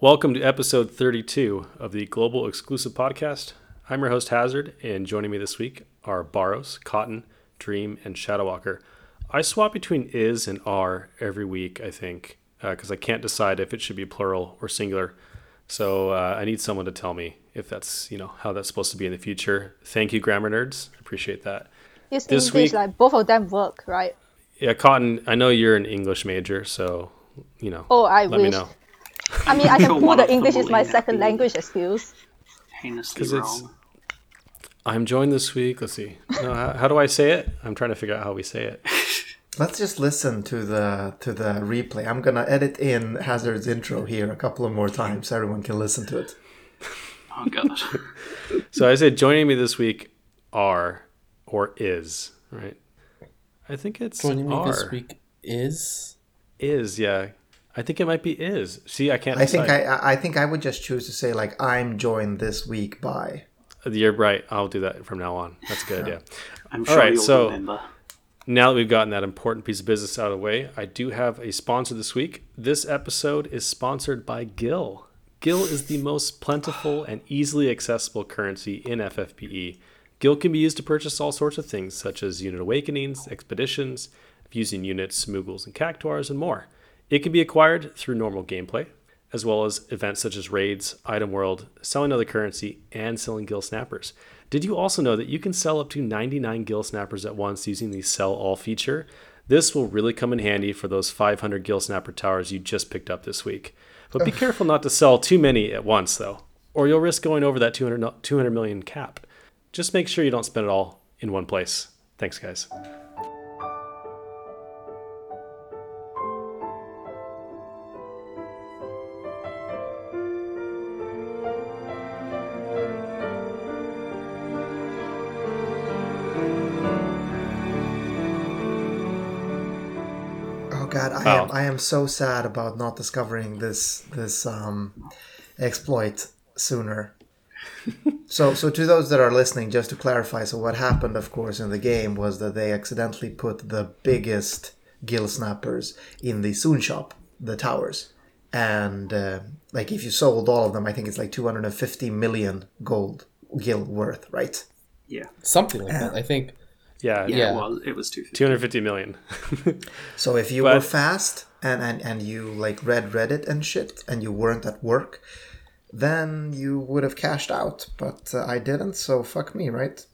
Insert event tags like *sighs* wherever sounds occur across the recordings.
Welcome to episode 32 of the Global Exclusive Podcast. I'm your host, Hazard, and joining me this week are Baros, Cotton, Dream, and Shadowwalker. I swap between is and are every week, I think, because uh, I can't decide if it should be plural or singular. So uh, I need someone to tell me if that's, you know, how that's supposed to be in the future. Thank you, grammar nerds. Appreciate that. It's this English, week, like both of them work, right? Yeah, Cotton, I know you're an English major, so, you know, oh, I let wish. me know. I mean, I *laughs* can pull the English is my second language excuse. Heinously wrong. It's, I'm joined this week. Let's see. No, how, how, do I say it? I'm trying to figure out how we say it. *laughs* Let's just listen to the to the replay. I'm gonna edit in Hazard's intro here a couple of more times so everyone can listen to it. Oh god. *laughs* so I said joining me this week are or is, right? I think it's joining are. me this week is is, yeah. I think it might be is. See, I can't. I decide. think I I think I would just choose to say like I'm joined this week by. You're right. I'll do that from now on. That's a good idea. I'm sure All right, you'll so remember. Now that we've gotten that important piece of business out of the way, I do have a sponsor this week. This episode is sponsored by Gil. Gil is the most plentiful and easily accessible currency in FFBE. Gil can be used to purchase all sorts of things, such as unit awakenings, expeditions, fusing units, smoogles, and cactuars, and more. It can be acquired through normal gameplay, as well as events such as raids, item world, selling other currency, and selling gil snappers. Did you also know that you can sell up to 99 gil snappers at once using the sell all feature? This will really come in handy for those 500 gil snapper towers you just picked up this week. But be *sighs* careful not to sell too many at once, though, or you'll risk going over that 200, 200 million cap. Just make sure you don't spend it all in one place. Thanks, guys. Am I am so sad about not discovering this this um, exploit sooner. *laughs* so so to those that are listening, just to clarify, so what happened, of course, in the game was that they accidentally put the biggest gil snappers in the Soon shop, the towers, and uh, like if you sold all of them, I think it's like 250 million gold gill worth, right? Yeah, something like that. I think yeah, yeah. yeah. Well, it was 250 million. *laughs* so if you but, were fast and, and and you like read Reddit and shit, and you weren't at work, then you would have cashed out. But uh, I didn't, so fuck me, right?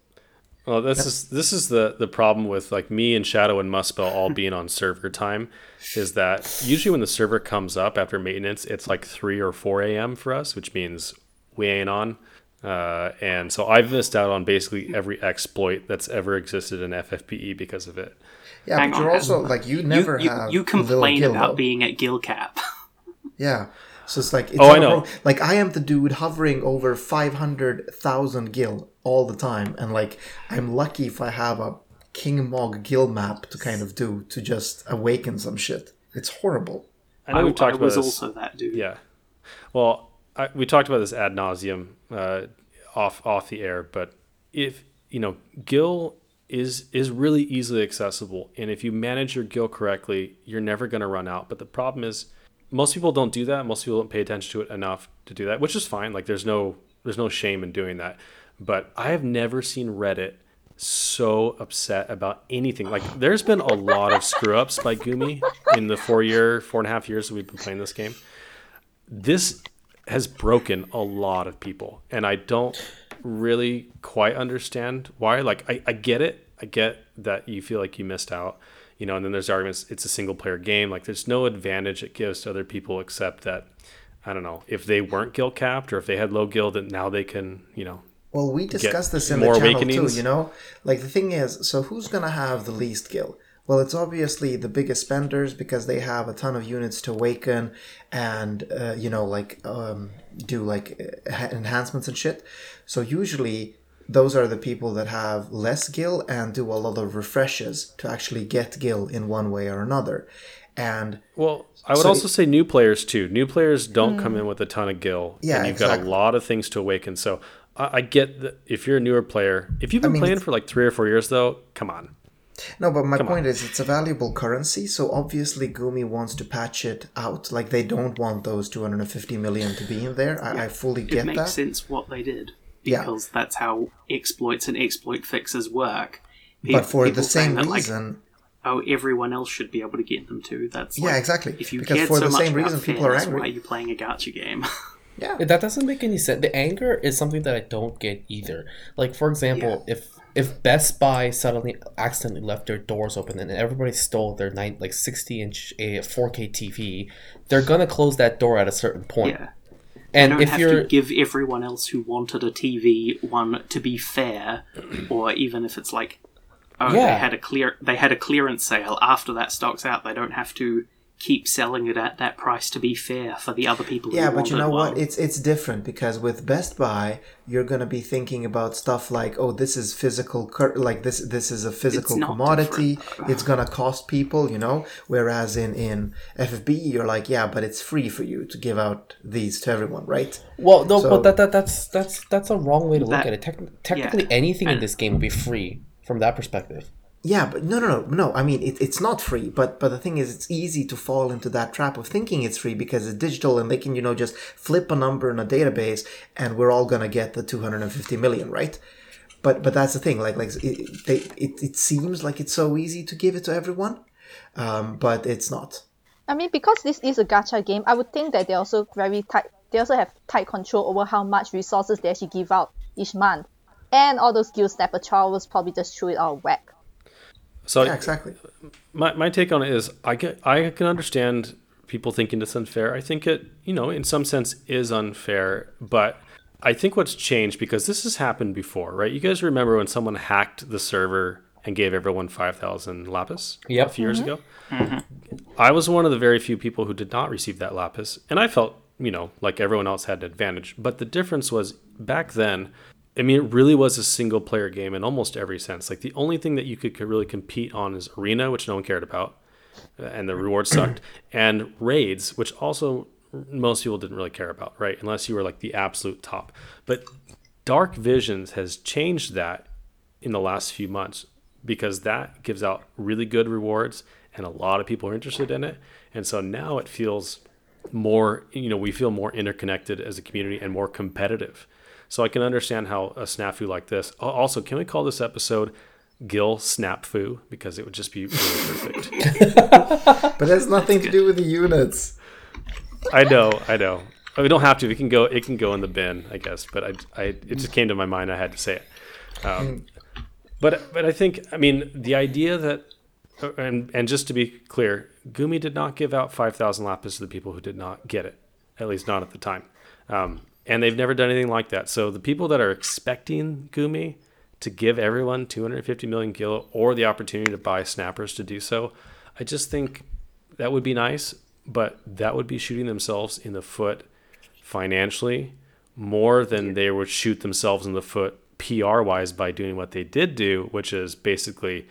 Well, this is this is the the problem with like me and Shadow and Muspel all being on server time, is that usually when the server comes up after maintenance, it's like three or four a.m. for us, which means we ain't on. Uh, and so I've missed out on basically every exploit that's ever existed in FFBE because of it. Yeah, Hang but you're also like you never you, have. You complain about being at Gil Cap. *laughs* yeah, so it's like it's oh, I know. Like I am the dude hovering over five hundred thousand gil all the time, and like I'm lucky if I have a King Mog gil map to kind of do to just awaken some shit. It's horrible. I know we've talked I was about this. also that dude. Yeah. Well, I, we talked about this ad nauseum uh, off off the air, but if you know Gil is is really easily accessible, and if you manage your Gil correctly, you're never going to run out. But the problem is, most people don't do that. Most people don't pay attention to it enough to do that, which is fine. Like there's no there's no shame in doing that. But I have never seen Reddit so upset about anything. Like there's been a lot of screw ups by Gumi in the four year, four and a half years that we've been playing this game. This has broken a lot of people, and I don't really quite understand why. Like, I, I get it. I get that you feel like you missed out, you know. And then there's arguments. It's a single player game. Like, there's no advantage it gives to other people except that I don't know if they weren't guild capped or if they had low guild, that now they can, you know. Well, we discussed this in the channel too. You know, like the thing is, so who's gonna have the least gil? Well, it's obviously the biggest spenders because they have a ton of units to awaken and, uh, you know, like um, do like uh, enhancements and shit. So usually those are the people that have less gil and do a lot of refreshes to actually get gil in one way or another. And well, I would so also it, say new players too. New players don't mm, come in with a ton of gil. Yeah, and you've exactly. got a lot of things to awaken. So I, I get that if you're a newer player, if you've been I mean, playing for like three or four years, though, come on, No, but my point on. is it's a valuable currency, so obviously Gumi wants to patch it out. Like they don't want those 250 million to be in there. I, yeah. I fully get that. It makes that. sense what they did because yeah. that's how exploits and exploit fixes work. People, but for the same reason. Like, oh, everyone else should be able to get them too. That's like, yeah, exactly. If you because for so the same reason, people are angry. Why are you playing a gacha game? *laughs* yeah, that doesn't make any sense. The anger is something that I don't get either. Like for example, yeah. if if Best Buy suddenly accidentally left their doors open and everybody stole their nine like sixty inch a eh, 4K TV, they're gonna close that door at a certain point. Yeah. And you don't if have you're... to give everyone else who wanted a TV one to be fair, or even if it's like, oh, yeah. they had a clear they had a clearance sale after that stock's out, they don't have to keep selling it at that price to be fair for the other people. Yeah, but you know what? It's it's different because with Best Buy, you're going to be thinking about stuff like, oh, this is physical, cur- like this this is a physical commodity. It's going to cost people, you know. Whereas in in FFB, you're like, yeah, but it's free for you to give out these to everyone, right? Well, no, so, but that, that that's that's that's a wrong way to that, look at it. Te- technically, yeah. anything and, in this game will be free from that perspective. Yeah, but no, no, no, no. I mean, it, it's not free. But but the thing is, it's easy to fall into that trap of thinking it's free because it's digital and they can, you know, just flip a number in a database and we're all gonna get the 250 million, right? But but that's the thing. Like like it, they, it, it seems like it's so easy to give it to everyone, um, but it's not. I mean, because this is a gacha game, I would think that they also very tight. They also have tight control over how much resources they actually give out each month, and all those skill snapper was probably just threw it of whack. So yeah, exactly. My my take on it is I can I can understand people thinking it's unfair. I think it you know in some sense is unfair, but I think what's changed because this has happened before, right? You guys remember when someone hacked the server and gave everyone five thousand lapis yep. a few years mm-hmm. ago. Mm-hmm. I was one of the very few people who did not receive that lapis, and I felt you know like everyone else had an advantage. But the difference was back then I mean, it really was a single player game in almost every sense. Like the only thing that you could, really compete on is arena, which no one cared about, uh, and the rewards *clears throat* sucked, and raids, which also most people didn't really care about, right? Unless you were like the absolute top. But Dark Visions has changed that in the last few months because that gives out really good rewards and a lot of people are interested in it. And so now it feels more, you know, we feel more interconnected as a community and more competitive. So I can understand how a snafu like this. Also, can we call this episode Gil Snapfu because it would just be really perfect. *laughs* *laughs* but it has nothing to do with the units. I know, I know. We don't have to. We can go. It can go in the bin, I guess. But I, I, it just came to my mind. I had to say it. Um, but, but I think, I mean, the idea that, and and just to be clear, Gumi did not give out five thousand lapis to the people who did not get it, at least not at the time. Um, and they've never done anything like that. So the people that are expecting Gumi to give everyone 250 million gil or the opportunity to buy snappers to do so, I just think that would be nice, but that would be shooting themselves in the foot financially more than they would shoot themselves in the foot PR wise by doing what they did do, which is basically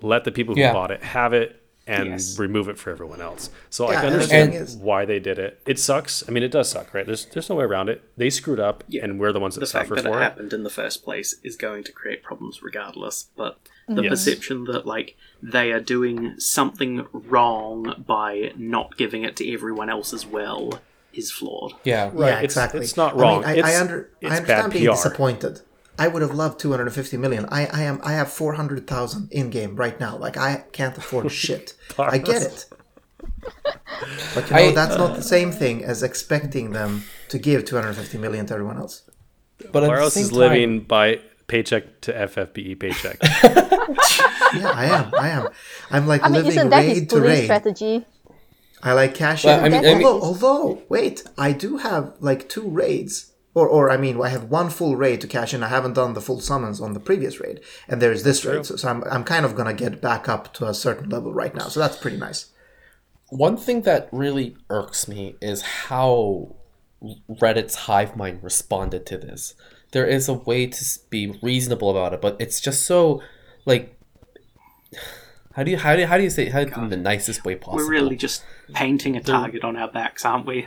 let the people who yeah. bought it have it and yes. remove it for everyone else. So yeah, I can understand is, why they did it. It sucks. I mean, it does suck, right? There's there's no way around it. They screwed up, yeah. and we're the ones that the suffer fact that for it. it. happened in the first place is going to create problems regardless. But the yes. perception that like they are doing something wrong by not giving it to everyone else as well is flawed. Yeah, right. Yeah, exactly. It's, it's not wrong. I, mean, I, I, under, I understand being PR. disappointed I would have loved 250 million. I, I am I have 400,000 in game right now. Like I can't afford *laughs* shit. I get it. But you know I, that's not the same thing as expecting them to give 250 million to everyone else. But Laros is time, living by paycheck to FFBE paycheck. *laughs* yeah, I am. I am. I'm like I mean, living raid to raid. Strategy. I like cash well, I mean, although, I mean, although, wait, I do have like two raids or, or I mean, I have one full raid to cash in. I haven't done the full summons on the previous raid, and there's this raid, so, so, I'm I'm kind of gonna get back up to a certain level right now. So that's pretty nice. One thing that really irks me is how Reddit's hive mind responded to this. There is a way to be reasonable about it, but it's just so like. How do you how do you, how do you say how in the nicest way possible? We're really just painting a target on our backs, aren't we?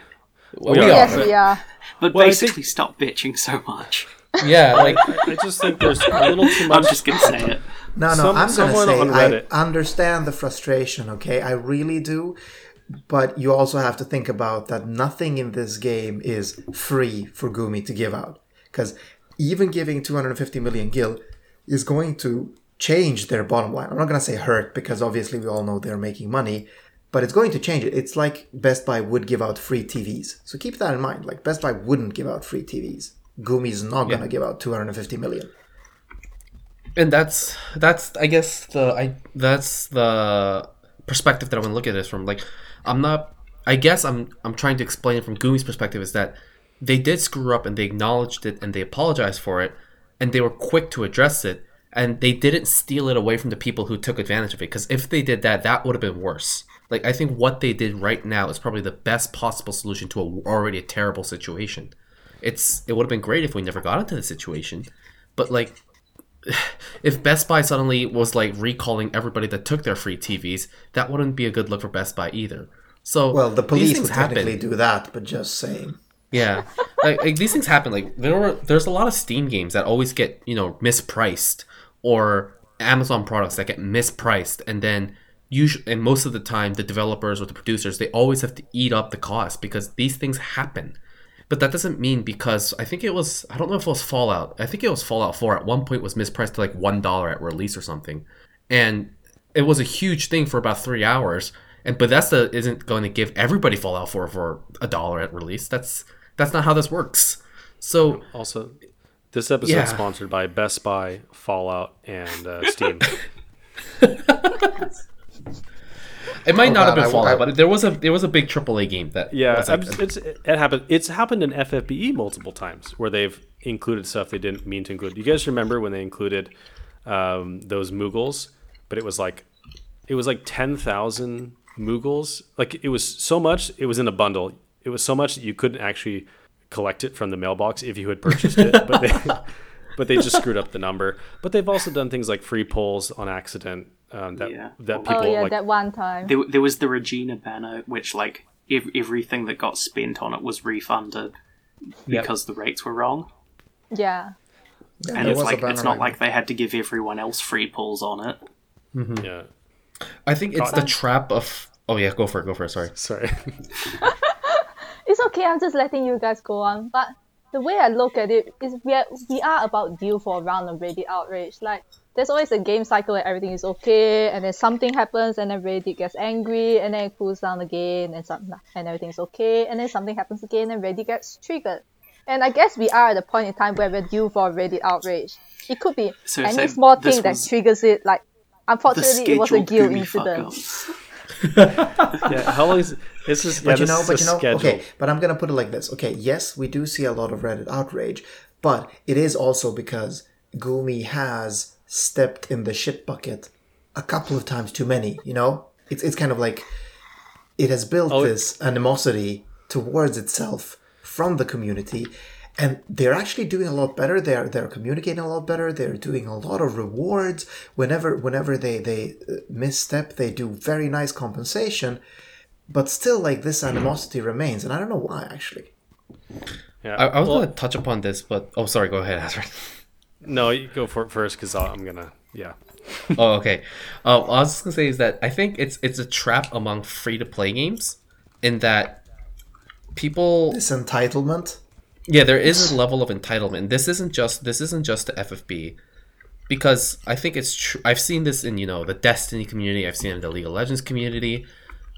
We are. Yes, we are. But well, basically, stop bitching so much. Yeah, like I just think there's a little too much. I'm just gonna say it. No, no, Some, I'm going to say I understand the frustration, okay? I really do. But you also have to think about that nothing in this game is free for Gumi to give out. Because even giving 250 million gil is going to change their bottom line. I'm not going to say hurt because obviously we all know they're making money, but it's going to change it. It's like Best Buy would give out free TVs. So keep that in mind. Like Best Buy wouldn't give out free TVs. Gumi's not yeah. going to give out 250 million. And that's that's I guess the I that's the perspective that I want to look at this from. Like I'm not I guess I'm I'm trying to explain from Gumi's perspective is that they did screw up and they acknowledged it and they apologized for it and they were quick to address it and they didn't steal it away from the people who took advantage of it because if they did that that would have been worse like i think what they did right now is probably the best possible solution to a, already a terrible situation it's it would have been great if we never got into the situation but like *sighs* if best buy suddenly was like recalling everybody that took their free tvs that wouldn't be a good look for best buy either so well the police would technically happen. do that but just saying yeah, like, like, these things happen. Like there were, there's a lot of Steam games that always get you know mispriced, or Amazon products that get mispriced, and then usually, and most of the time, the developers or the producers they always have to eat up the cost because these things happen. But that doesn't mean because I think it was I don't know if it was Fallout. I think it was Fallout 4 at one point was mispriced to like one dollar at release or something, and it was a huge thing for about three hours. And Bethesda isn't going to give everybody Fallout 4 for a dollar at release. That's that's not how this works. So also, this episode yeah. sponsored by Best Buy, Fallout, and uh, Steam. *laughs* *laughs* it might oh, not God, have been I, Fallout, I, but there was a there was a big AAA game that yeah, like, it's it happened. It's happened in FFBE multiple times where they've included stuff they didn't mean to include. You guys remember when they included um, those Moogles, but it was like it was like ten thousand Moogles. Like it was so much. It was in a bundle it was so much that you couldn't actually collect it from the mailbox if you had purchased it. but they *laughs* but they just screwed up the number. But they've also done things like free polls on accident. Um, that yeah. that people oh yeah like, that one time there, there was the Regina banner, which like ev- everything that got spent on it was refunded yep. because the rates were wrong. Yeah. yeah and it's like it's not like they had to give everyone else free pulls on it. Mm-hmm. Yeah. I think it's the trap of. Oh yeah, go for it. Go for it. Sorry. Sorry. *laughs* it's okay. I'm just letting you guys go on. But the way I look at it is we are, we are about due for a round of Reddit outrage. Like there's always a game cycle where everything is okay, and then something happens, and everybody gets angry, and then it cools down again, and something and everything's okay, and then something happens again, and Reddit gets triggered. And I guess we are at a point in time where we're due for Reddit outrage. It could be so any small thing that triggers it. Like, unfortunately, it was a guild incident. *laughs* yeah, how long is this? Is but you know, but you know, scheduled. okay. But I'm gonna put it like this. Okay, yes, we do see a lot of Reddit outrage, but it is also because Gumi has stepped in the shit bucket a couple of times too many. You know, it's it's kind of like it has built oh, this animosity towards itself from the community and they're actually doing a lot better. They're they're communicating a lot better. They're doing a lot of rewards. Whenever whenever they they uh, misstep they do very nice compensation but still like this animosity remains and i don't know why actually. Yeah. I, I was well, gonna touch upon this but oh sorry go ahead Azra. No you go for it first because i'm gonna yeah *laughs* oh okay uh, i was just gonna say is that i think it's it's a trap among free to play games in that people this entitlement yeah, there is a level of entitlement. This isn't just this isn't just the FFB, because I think it's true. I've seen this in you know the Destiny community. I've seen it in the League of Legends community.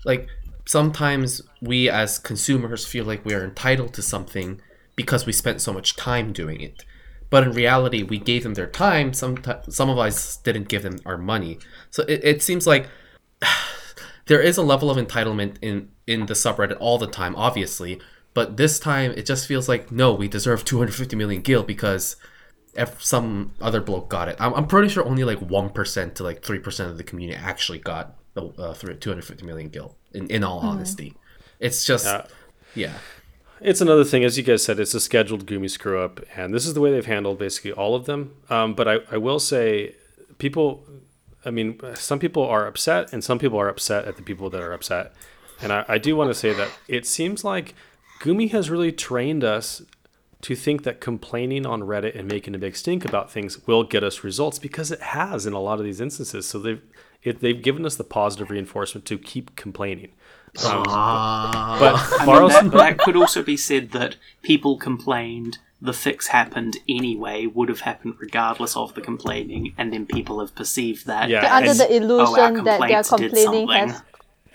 Like sometimes we as consumers feel like we are entitled to something because we spent so much time doing it. But in reality, we gave them their time. Some some of us didn't give them our money. So it, it seems like *sighs* there is a level of entitlement in in the subreddit all the time. Obviously, but this time, it just feels like no, we deserve 250 million gil because if some other bloke got it. I'm, I'm pretty sure only like one percent to like three percent of the community actually got the uh, 250 million gil. In in all mm-hmm. honesty, it's just uh, yeah. It's another thing, as you guys said, it's a scheduled Gumi screw up, and this is the way they've handled basically all of them. Um, but I, I will say, people, I mean, some people are upset, and some people are upset at the people that are upset. And I, I do want to say that it seems like Gumi has really trained us to think that complaining on Reddit and making a big stink about things will get us results because it has in a lot of these instances. So they've it, they've given us the positive reinforcement to keep complaining. Uh, but I mean, that, that *laughs* could also be said that people complained the fix happened anyway, would have happened regardless of the complaining, and then people have perceived that. Yeah, under the illusion oh, that their complaining has.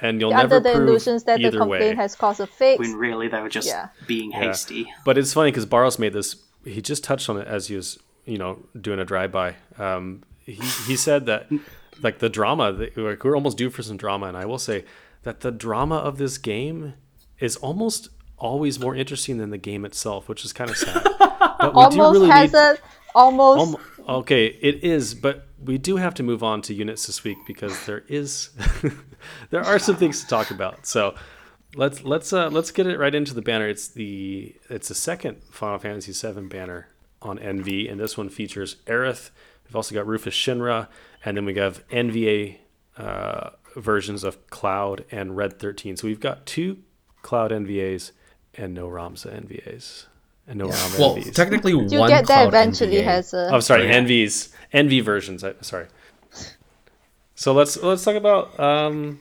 And you'll never under the illusions that the complaint way. has caused a fix. When really they were just yeah. being hasty. Yeah. But it's funny because Barros made this. He just touched on it as he was, you know, doing a drive by. Um, he he said that *laughs* like the drama, like we're almost due for some drama, and I will say that the drama of this game is almost always more interesting than the game itself, which is kind of sad. *laughs* But we almost do really has need, it. Almost. okay, it is, but we do have to move on to units this week because there is *laughs* there are some things to talk about. So let's let's uh, let's get it right into the banner. It's the it's the second Final Fantasy VII banner on NV, and this one features Aerith. We've also got Rufus Shinra, and then we have NVA uh, versions of Cloud and Red 13. So we've got two Cloud NVAs and no Ramza NVAs. And no yeah. Ramza well, NVs. technically, you one get that eventually NVA. has a. Oh, sorry, yeah. NVs, NV versions. I, sorry. So let's let's talk about um,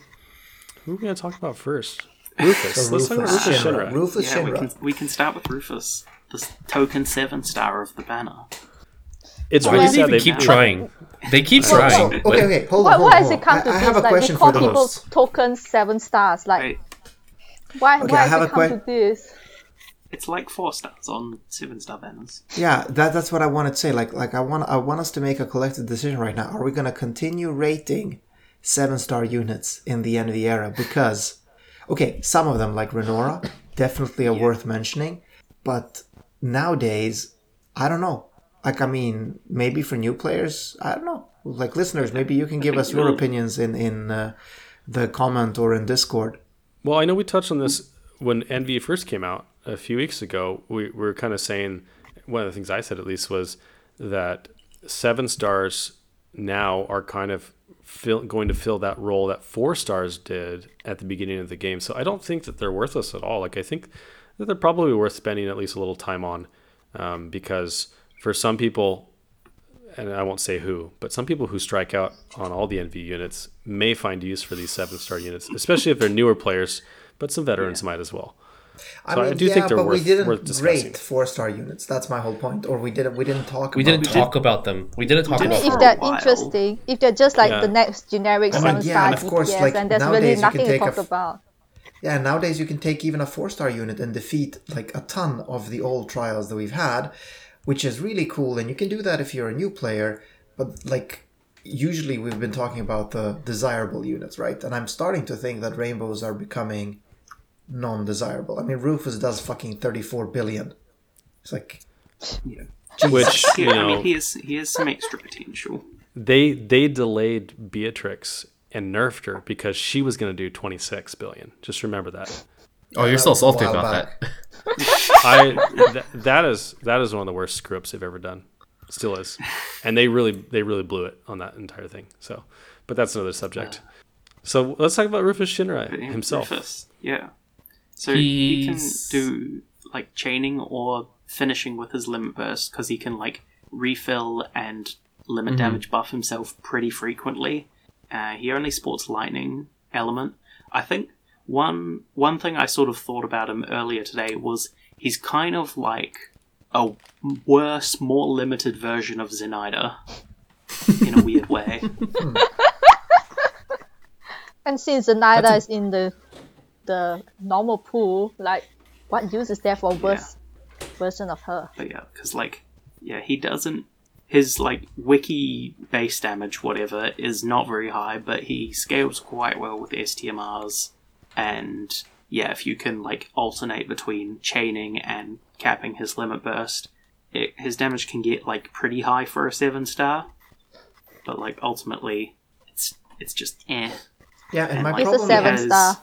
who are we gonna talk about first? Rufus. *laughs* So let's talk about Rufus Shinra. Rufus yeah, Shinra. We can, we can start with Rufus, the token seven star of the banner. It's really sad they keep trying. They keep trying. okay, okay, hold on. Why, why has it come to I, this? I have a like, question we call for the people host. token seven stars. Like, right. why? Okay, why has it come que- to this? It's like four stars on seven star banners. Yeah, that, that's what I wanted to say. Like, like I want, I want us to make a collective decision right now. Are we going to continue rating seven star units in the NV era? Because, okay, some of them like Renora definitely are yeah. worth mentioning, but nowadays, I don't know like i mean maybe for new players i don't know. Like listeners maybe you can give us your opinions in in uh, the comment or in discord. Well i know we touched on this when nv first came out a few weeks ago. We, we were kind of saying one of the things i said at least was that seven stars now are kind of fill, going to fill that role that four stars did at the beginning of the game. So i don't think that they're worthless at all. Like i think that they're probably worth spending at least a little time on um, because for some people, and I won't say who, but some people who strike out on all the NV units may find use for these seven star units, especially if they're newer players, but some veterans yeah. might as well. So I, mean, I do yeah, think they're but worth, we didn't rate four star units. That's my whole point. Or we didn't. We didn't talk. We didn't talk about them. We didn't talk we about. If they're interesting, if they're just like yeah. the next generic seven star yeah, of course, like, and there's really nothing to talk about. Yeah, nowadays you can take even a four star unit and defeat like a ton of the old trials that we've had, which is really cool. And you can do that if you're a new player, but like usually we've been talking about the desirable units, right? And I'm starting to think that rainbows are becoming non-desirable. I mean, Rufus does fucking 34 billion. It's like, yeah. which you know, *laughs* I mean, he has he has some extra potential. They they delayed Beatrix and nerfed her because she was going to do 26 billion. Just remember that. Oh, you're still salty about back. that. *laughs* I th- that is that is one of the worst screw ups they've ever done. Still is, and they really they really blew it on that entire thing. So, but that's another subject. So let's talk about Rufus Shinra himself. Rufus, yeah. So He's... he can do like chaining or finishing with his limit burst because he can like refill and limit mm-hmm. damage buff himself pretty frequently. Uh, he only sports lightning element. I think one one thing I sort of thought about him earlier today was he's kind of like a worse, more limited version of Zenaida *laughs* in a weird way. Hmm. and since Zenaida a... is in the the normal pool, like what use is there for a worse yeah. version of her? But yeah, because like yeah, he doesn't his like wiki base damage whatever is not very high, but he scales quite well with STMRs and yeah, if you can like alternate between chaining and capping his limit burst, it, his damage can get like pretty high for a seven star, but like ultimately, it's it's just eh. Yeah, and, and my like, problem a seven has, star.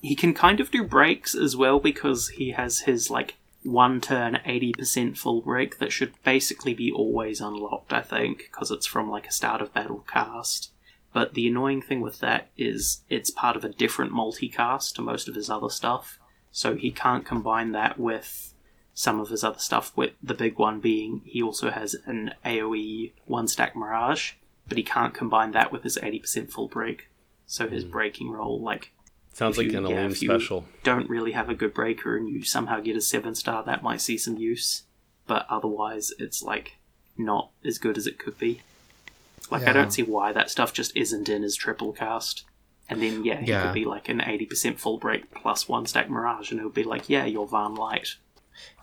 He can kind of do breaks as well because he has his like one turn 80% full break that should basically be always unlocked, I think, because it's from like a start of battle cast. But the annoying thing with that is it's part of a different multicast to most of his other stuff, so he can't combine that with some of his other stuff, with the big one being he also has an AoE one stack Mirage, but he can't combine that with his 80% full break. So his mm. breaking roll, like. Sounds like you, an yeah, special. don't really have a good breaker and you somehow get a 7 star, that might see some use. But otherwise, it's like not as good as it could be. Like, yeah. I don't see why that stuff just isn't in his triple cast. And then, yeah, he yeah. could be like an 80% full break plus one stack Mirage, and it would be like, yeah, you're Van Light.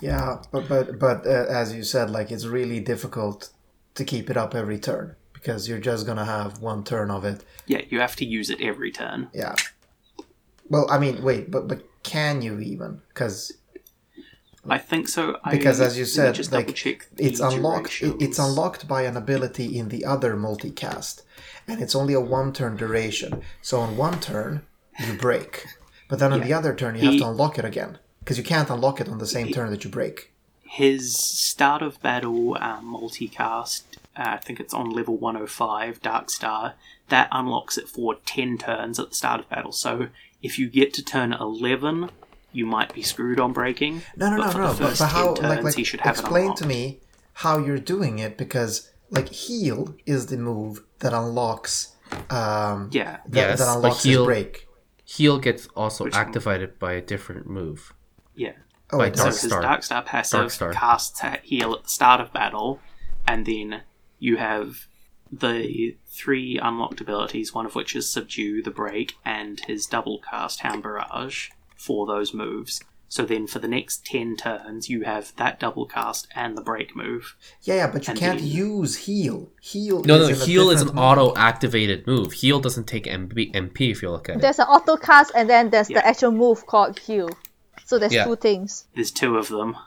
Yeah, but but but uh, as you said, like it's really difficult to keep it up every turn because you're just gonna have one turn of it. Yeah, you have to use it every turn. Yeah. Well, I mean, wait, but but can you even? Because I think so. Because I, as you said, like it's unlocked. it's unlocked by an ability in the other multicast, and it's only a one-turn duration. So on one turn, you break, but then on yeah. the other turn, you he, have to unlock it again because you can't unlock it on the same turn that you break. His start of battle uh, multicast, uh, I think it's on level 105, Dark Star, that unlocks it for 10 turns at the start of battle. So if you get to turn 11, you might be screwed on breaking. No, no, no, no. But, but how, turns, like, like explain to me how you're doing it because, like, heal is the move that unlocks. Um, yeah, that, yes, that unlocks heal, break. Heal gets also Which activated one? by a different move. Yeah. Oh, by Dark so Star. Dark Star passive Dark Star. casts heal at the start of battle, and then you have the three unlocked abilities, one of which is Subdue, the Break, and his double cast Hound Barrage for those moves. So then for the next 10 turns, you have that double cast and the break move. Yeah, yeah but you and can't then... use heal. Heal No, no, heal is an auto activated move. Heal doesn't take MP, MP if you look at it. There's an auto cast and then there's yeah. the actual move called heal. So there's yeah. two things. There's two of them.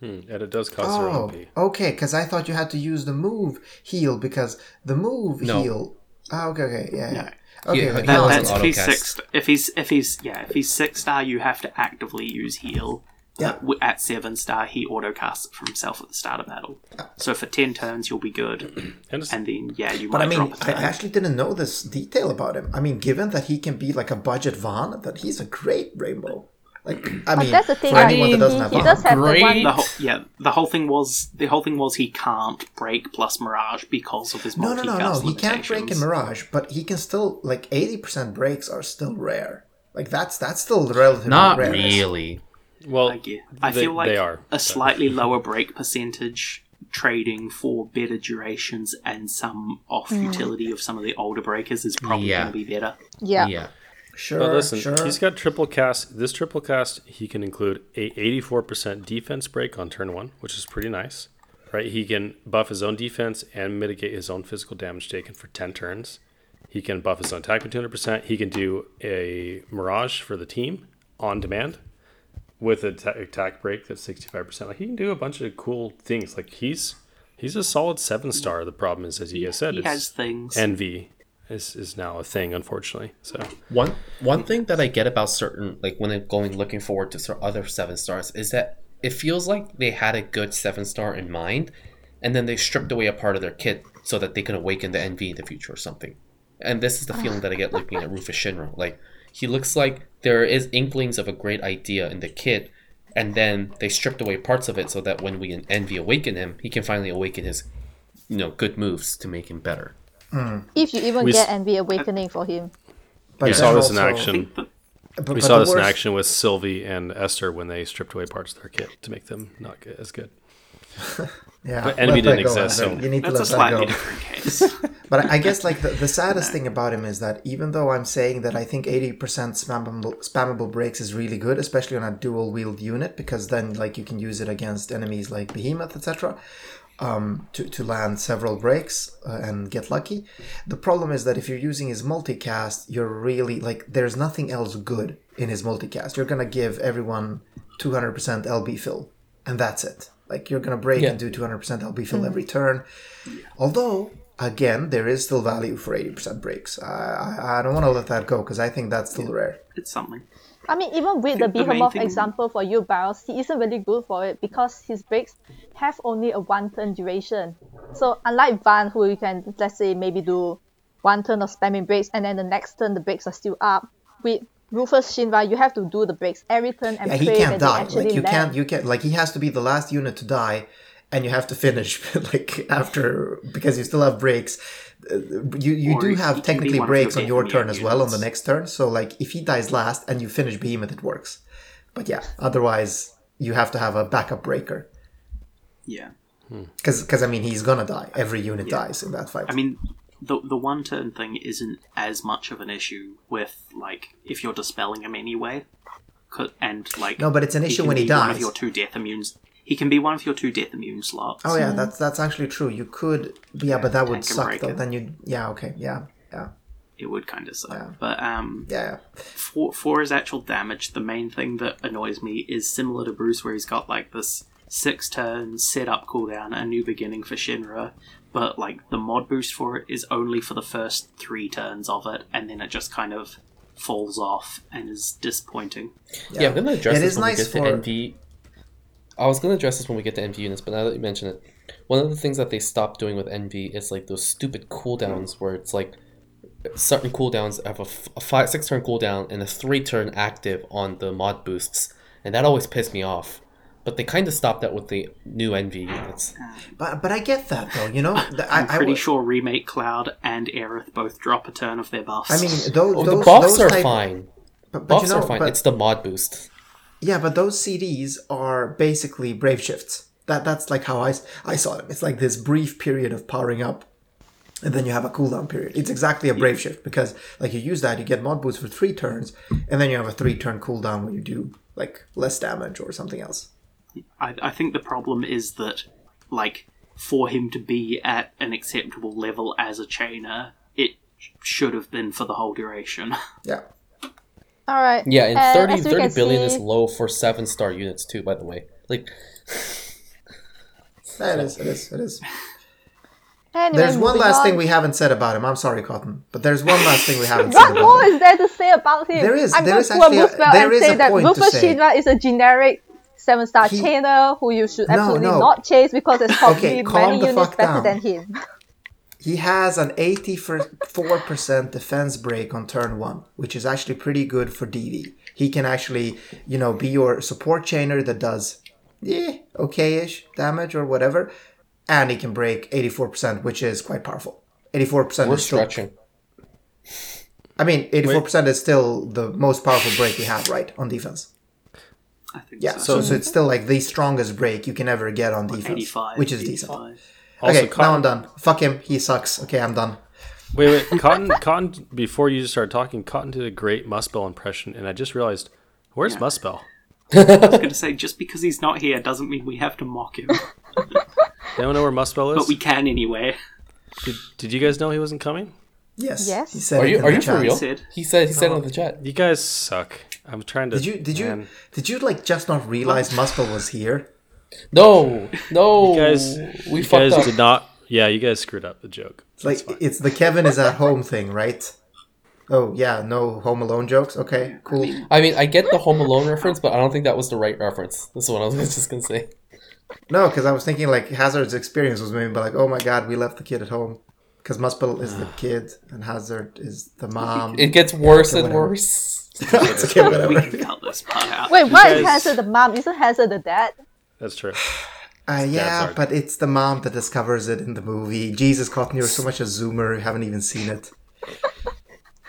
Hmm, and it does cost oh, MP. Okay, because I thought you had to use the move heal because the move no. heal. Oh, okay, okay, yeah, yeah. Okay, that, that's if he's six. If he's if he's yeah, if he's six star, you have to actively use heal. Yeah. At seven star, he auto casts it from himself at the start of battle. So for ten turns, you'll be good, *clears throat* and, then yeah, you. But I mean, I actually didn't know this detail about him. I mean, given that he can be like a budget Van, that he's a great rainbow. Like, *clears throat* I mean, that's the thing. For anyone that doesn't have, he does have the, one... the whole, yeah, the whole thing was the whole thing was he can't break plus Mirage because of his no, no, no, no. He can't break in Mirage, but he can still like eighty percent breaks are still rare. Like that's that's still relatively not rare. really. Well, I, I they, feel like they are, a slightly *laughs* lower break percentage trading for better durations and some off mm. utility of some of the older breakers is probably yeah. going to be better. Yeah. Yeah. Sure. But listen, sure. he's got triple cast. This triple cast, he can include a 84% defense break on turn one, which is pretty nice. Right? He can buff his own defense and mitigate his own physical damage taken for 10 turns. He can buff his own attack by 200%. He can do a Mirage for the team on demand with an attack break that's 65%. Like he can do a bunch of cool things. Like he's he's a solid seven star. The problem is, as you guys said, he has things. NV is is now a thing, unfortunately. So one one thing that I get about certain like when I'm going looking forward to other seven stars is that it feels like they had a good seven star in mind, and then they stripped away a part of their kit so that they can awaken the NV in the future or something. And this is the feeling that I get looking at Rufus Shinra. Like he looks like there is inklings of a great idea in the kit, and then they stripped away parts of it so that when we NV awaken him, he can finally awaken his you know good moves to make him better. Mm. If you even we get NV Awakening for him. But we saw this in action. But, we saw this worst... in action with Sylvie and Esther when they stripped away parts of their kit to make them not get as good. *laughs* yeah, but NV didn't exist, so you need to let that go. different *laughs* case. but I guess like the, the *laughs* saddest thing about him is that even though I'm saying that I think 80% spammable, spammable breaks is really good, especially on a dual wield unit, because then like you can use it against enemies like Behemoth, etc um, to, to land several breaks uh, and get lucky. The problem is that if you're using his multicast, you're really like there's nothing else good in his multicast. You're gonna give everyone 200% LB fill, and that's it. Like you're gonna break yeah. and do 200% LB fill mm. every turn. Although again, there is still value for 80% breaks. I, I, I don't want to let that go because I think that's still rare. It's something. I mean, even with the Behemoth the example for you, Barrels, he isn't really good for it because his breaks have only a one turn duration. So unlike Van, who you can, let's say, maybe do one turn of spamming breaks and then the next turn the breaks are still up, with Rufus Shinra, you have to do the breaks every turn and Yeah, he can't die. Like you land. can't, you can't. Like he has to be the last unit to die, and you have to finish *laughs* like after because you still have breaks. You you Or do have technically one of your breaks on your turn as well on the next turn. So like if he dies last and you finish Behemoth, it works. But yeah, otherwise you have to have a backup breaker Yeah. because because I mean he's gonna die. Every unit dies in that fight. I mean, the the one turn thing isn't as much of an issue with like if you're dispelling him anyway, and like No, but it's an issue when he be One dies. of your two death immunes. He can be one of your two death immune slots. oh yeah, that's that's actually true. You could, yeah, but that would suck though. it. Then you, yeah, okay, yeah, yeah, It would kind of suck. Yeah. But um, yeah. yeah. for for his actual damage, the main thing that annoys me is similar to Bruce, where he's got like this six turn setup cooldown, a new beginning for Shinra, but like the mod boost for it is only for the first three turns of it, and then it just kind of falls off and is disappointing. Yeah, I'm gonna address It this is when nice we get for- to NV. I was gonna address this when we get to NV units, but now that you mention it, one of the things that they stopped doing with NV is like those stupid cooldowns where it's like certain cooldowns have a, f- a five six turn cooldown and a three turn active on the mod boosts, and that always pissed me off. But they kind of stopped that with the new NV units. Uh, but but I get that though. You know, *laughs* The- I, I'm I pretty would- sure Remake Cloud and Aerith both drop a turn of their buffs. I mean, oh, those Oh, those, the buffs those are type- fine. But, but Buffs you know, are fine. but It's the mod boost. Yeah, but those CDs are basically brave shifts. That that's like how I I saw them. It's like this brief period of powering up, and then you have a cooldown period. It's exactly a brave shift because like you use that, you get mod boost for three turns, and then you have a three turn cooldown where you do like less damage or something else. I, I think the problem is that, like, for him to be at an acceptable level as a chainer, it should have been for the whole duration. *laughs* Yeah. All right. Yeah, and Uh, 30, as we 30 can billion see- is low for seven star units too. By the way, like *laughs* Yeah, it is. It is. It is. Anyway, There's one last on. thing we haven't said about him. I'm sorry, Cotton, but there's one last thing we haven't *laughs* said What more him. is there to say about him? There is- I'm there going is to actually a- Muspel there and is say a that point to say. Shinra is a generic seven star He- chainer who you should absolutely no. not chase because there's probably calm many units better down. than him. *laughs* He has an 84% defense break on turn one, which is actually pretty good for DV. He can actually, you know, be your support chainer that does, yeah, okay-ish damage or whatever, and he can break 84%, which is quite powerful. 84% we're is still, stretching. I mean, 84% is still the most powerful break you have, right, on defense. I think Yeah, so. so, so it's still like the strongest break you can ever get on defense, 85. which is decent. 85. Also, okay, now I'm done. Fuck him, he sucks. Okay, I'm done. Wait, wait, *laughs* Cotton, Cotton. Before you started talking, Cotton did a great Muspel impression, and I just realized, where's Yeah. Muspel? *laughs* I was going to say, just because he's not here doesn't mean we have to mock him. *laughs* Don't know where Muspel is? but we can anyway. did, did you guys know he wasn't coming? Yes. Yes. He said Are you are you for chat. real? Said. He said he said in uh-huh. the chat. You guys suck. I'm trying to. Did you did you did you like just not realize Muspel was here? No, no, You guys, we you fucked guys up. did not. Yeah, you guys screwed up the joke. It's like it's the Kevin is at home thing, right? Oh yeah, no Home Alone jokes. Okay, cool. I mean, I get the Home Alone reference, but I don't think that was the right reference. This is what I was *laughs* just gonna say. No, because I was thinking like Hazard's experience was maybe like, oh my god, we left the kid at home. Because Muspel is the *sighs* kid and Hazard is the mom. It gets worse and whatever. worse. it's okay, We whatever. can cut this part out. Wait, why is guys- Hazard the mom? Isn't Hazard the dad? That's true. *sighs* Uh, yeah, hard. but it's the mom that discovers it in the movie. Jesus, Cotton, you're so much a zoomer. You haven't even seen it.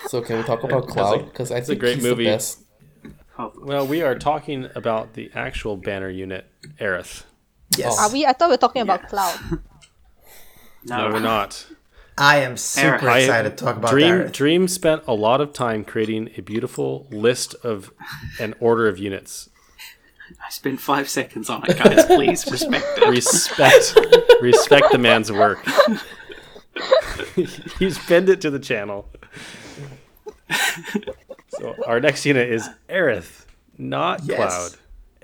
So can we talk about Cloud? Because I a think a great he's movie. the best. Oh, Well, we are talking about the actual banner unit, Aerith. Yes, Oh. Are we? I thought we were talking about Cloud. no, *laughs* No, we're not. I am super Eric, I- excited to talk about Dream Aerith. Dream spent a lot of time creating a beautiful list of an order of units. I spent five seconds on it, guys. Please *laughs* respect it. Respect, respect the man's work. *laughs* He's pinned it to the channel. So our next unit is Aerith, not Yes. Cloud.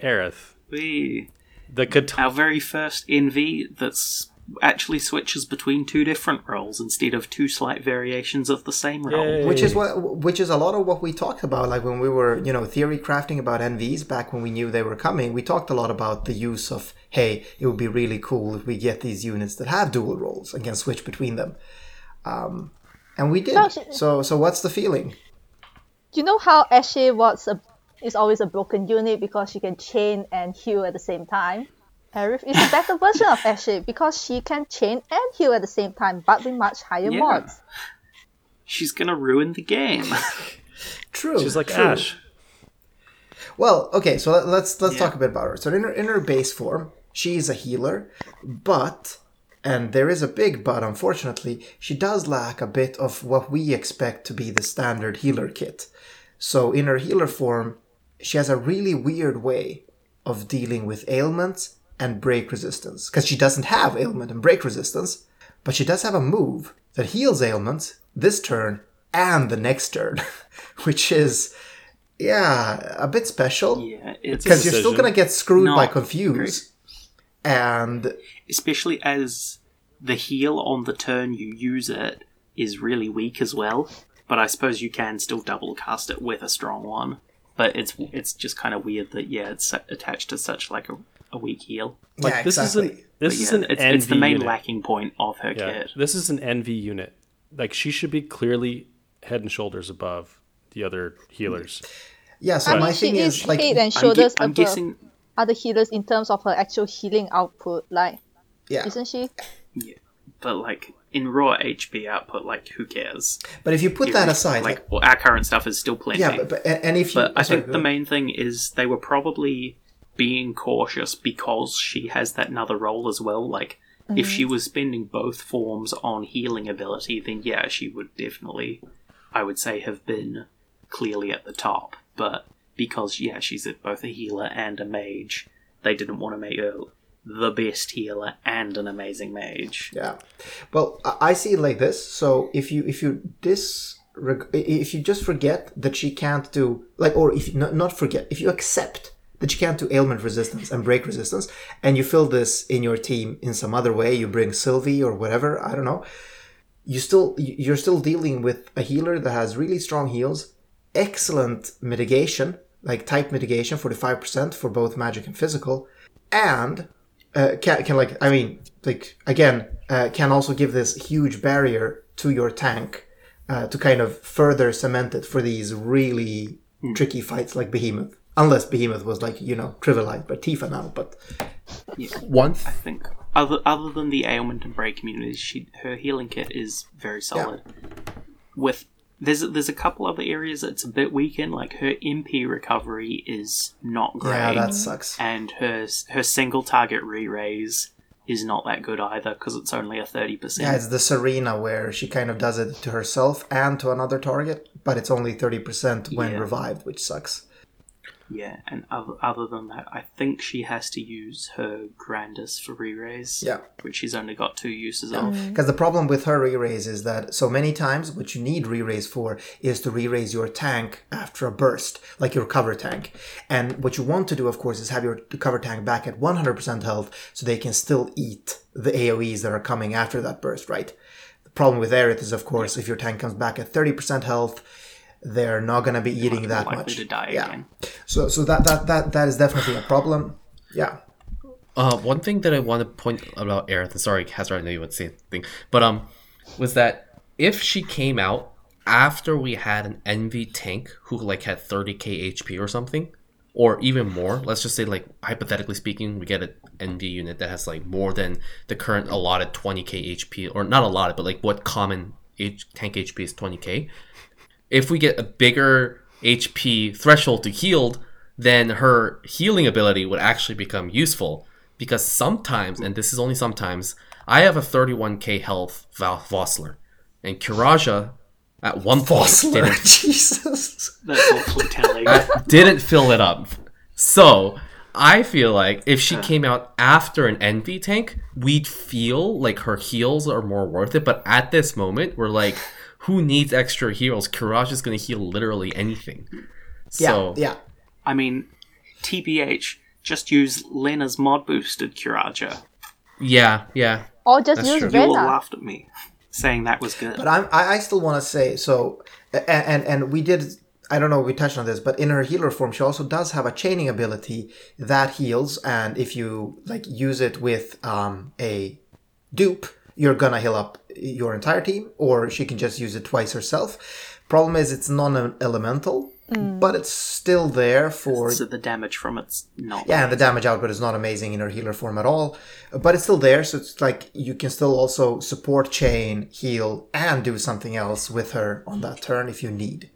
Aerith, We, the Kat- our very first NV that's actually switches between two different roles instead of two slight variations of the same role. Yay. which is what which is a lot of what we talked about like when we were you know theory crafting about nvs back when we knew they were coming we talked a lot about the use of hey it would be really cool if we get these units that have dual roles and can switch between them um, and we did so so what's the feeling you know how Ashe was a is always a broken unit because she can chain and heal at the same time. Aerith is a better version of Ashe because she can chain and heal at the same time, but with much higher Yeah. mods. She's gonna ruin the game. *laughs* True. She's like true. Ashe. Well, okay, so let- let's let's Yeah. talk a bit about her. So in her in her base form, she's a healer, but and there is a big but unfortunately, she does lack a bit of what we expect to be the standard healer kit. So in her healer form, she has a really weird way of dealing with ailments and break resistance because she doesn't have ailment and break resistance, but she does have a move that heals ailments this turn and the next turn, *laughs* which is yeah, a bit special yeah, it's because you're still gonna get screwed No, by confuse, and especially as the heal on the turn you use it is really weak as well. But I suppose you can still double cast it with a strong one. But it's it's just kind of weird that yeah, it's attached to such like a, a weak heal. Like yeah, this exactly. isn't this But is yeah, an it's, NV it's the main unit. lacking point of her Yeah, kit. this is an NV unit. Like she should be clearly head and shoulders above the other healers. yeah. So I my mean, she thing is is like head and I'm, gu- shoulders I'm above guessing other healers in terms of her actual healing output. Like, yeah, isn't she? Yeah, but like in raw HP output, like who cares? but if you put that aside, like like, well, our current stuff is still plenty. yeah, but, but and if you, But I sorry, think the ahead. main thing is they were probably being cautious because she has that another role as well. Like if she mhm. was spending both forms on healing ability, then yeah, she would definitely, I would say, have been clearly at the top. But because yeah, she's a- both a healer and a mage, they didn't want to make her the best healer and an amazing mage. Yeah. Well, I I see it like this. So if you if you dis if you just forget that she can't do like or if you not, not forget if you accept that you can't do ailment resistance and break resistance and you fill this in your team in some other way. You bring Sylvie or whatever I don't know. You still you- you're still dealing with a healer that has really strong heals excellent mitigation like type mitigation 45% for both magic and physical and uh, can, can like I mean like again uh, can also give this huge barrier to your tank uh, to kind of further cement it for these really tricky fights like Behemoth. Unless Behemoth was like you know trivialized by Tifa now, but once I think other other than the ailment and break communities, she her healing kit is very solid. With there's there's a couple other areas that's a bit weak in, like her MP recovery is not great, yeah, that sucks. and her her single target re raise is not that good either because it's only a 30%. Yeah, it's the Serena where she kind of does it to herself and to another target, but it's only thirty percent when Yeah. revived, which sucks. Yeah, and other other than that, I think she has to use her Grandis for re raise. Yeah. which she's only got two uses of. Mm. Because the problem with her re-raise is that so many times what you need re-raise for is to re-raise your tank after a burst, like your cover tank. And what you want to do, of course, is have your cover tank back at 100% health so they can still eat the AoEs that are coming after that burst, right? The problem with Aerith is, of course, if your tank comes back at 30% health, they're not going to be eating that likely much. to die yeah. again. So, so that, that, that, that is definitely a problem. Yeah. Uh, one thing that I want to point about Aerith, sorry, Hazard, I know you would say thing, but um, was that if she came out after we had an NV tank who like had 30k HP or something, or even more, let's just say like hypothetically speaking, we get an NV unit that has like more than the current allotted 20k HP, or not allotted, but like what common H- tank HP is 20k. If we get a bigger HP threshold to healed, then her healing ability would actually become useful because sometimes, and this is only sometimes, I have a 31k health Val- Vossler, and Kiraja at one point Vossler, didn't, *laughs* Jesus. That's awfully telling. didn't fill it up. So I feel like if she came out after an NV tank, we'd feel like her heals are more worth it. But at this moment, we're like, who needs extra heals? Kiraja is going to heal literally anything. Yeah, So yeah. I mean, TBH, just use Lena's mod boosted Kiraja. yeah, yeah. Or just That's use true. You all laughed at me, saying that was good. But I'm, I, I still want to say so, a- and and we did. I don't know. We touched on this, but in her healer form, she also does have a chaining ability that heals, and if you like use it with um, a dupe, you're gonna heal up your entire team, or she can just use it twice herself. Problem is, it's non-elemental, Mm. but it's still there for So the damage from it's not. yeah, and the damage output is not amazing in her healer form at all, but it's still there. So it's like you can still also support chain, heal, and do something else with her on that turn if you need,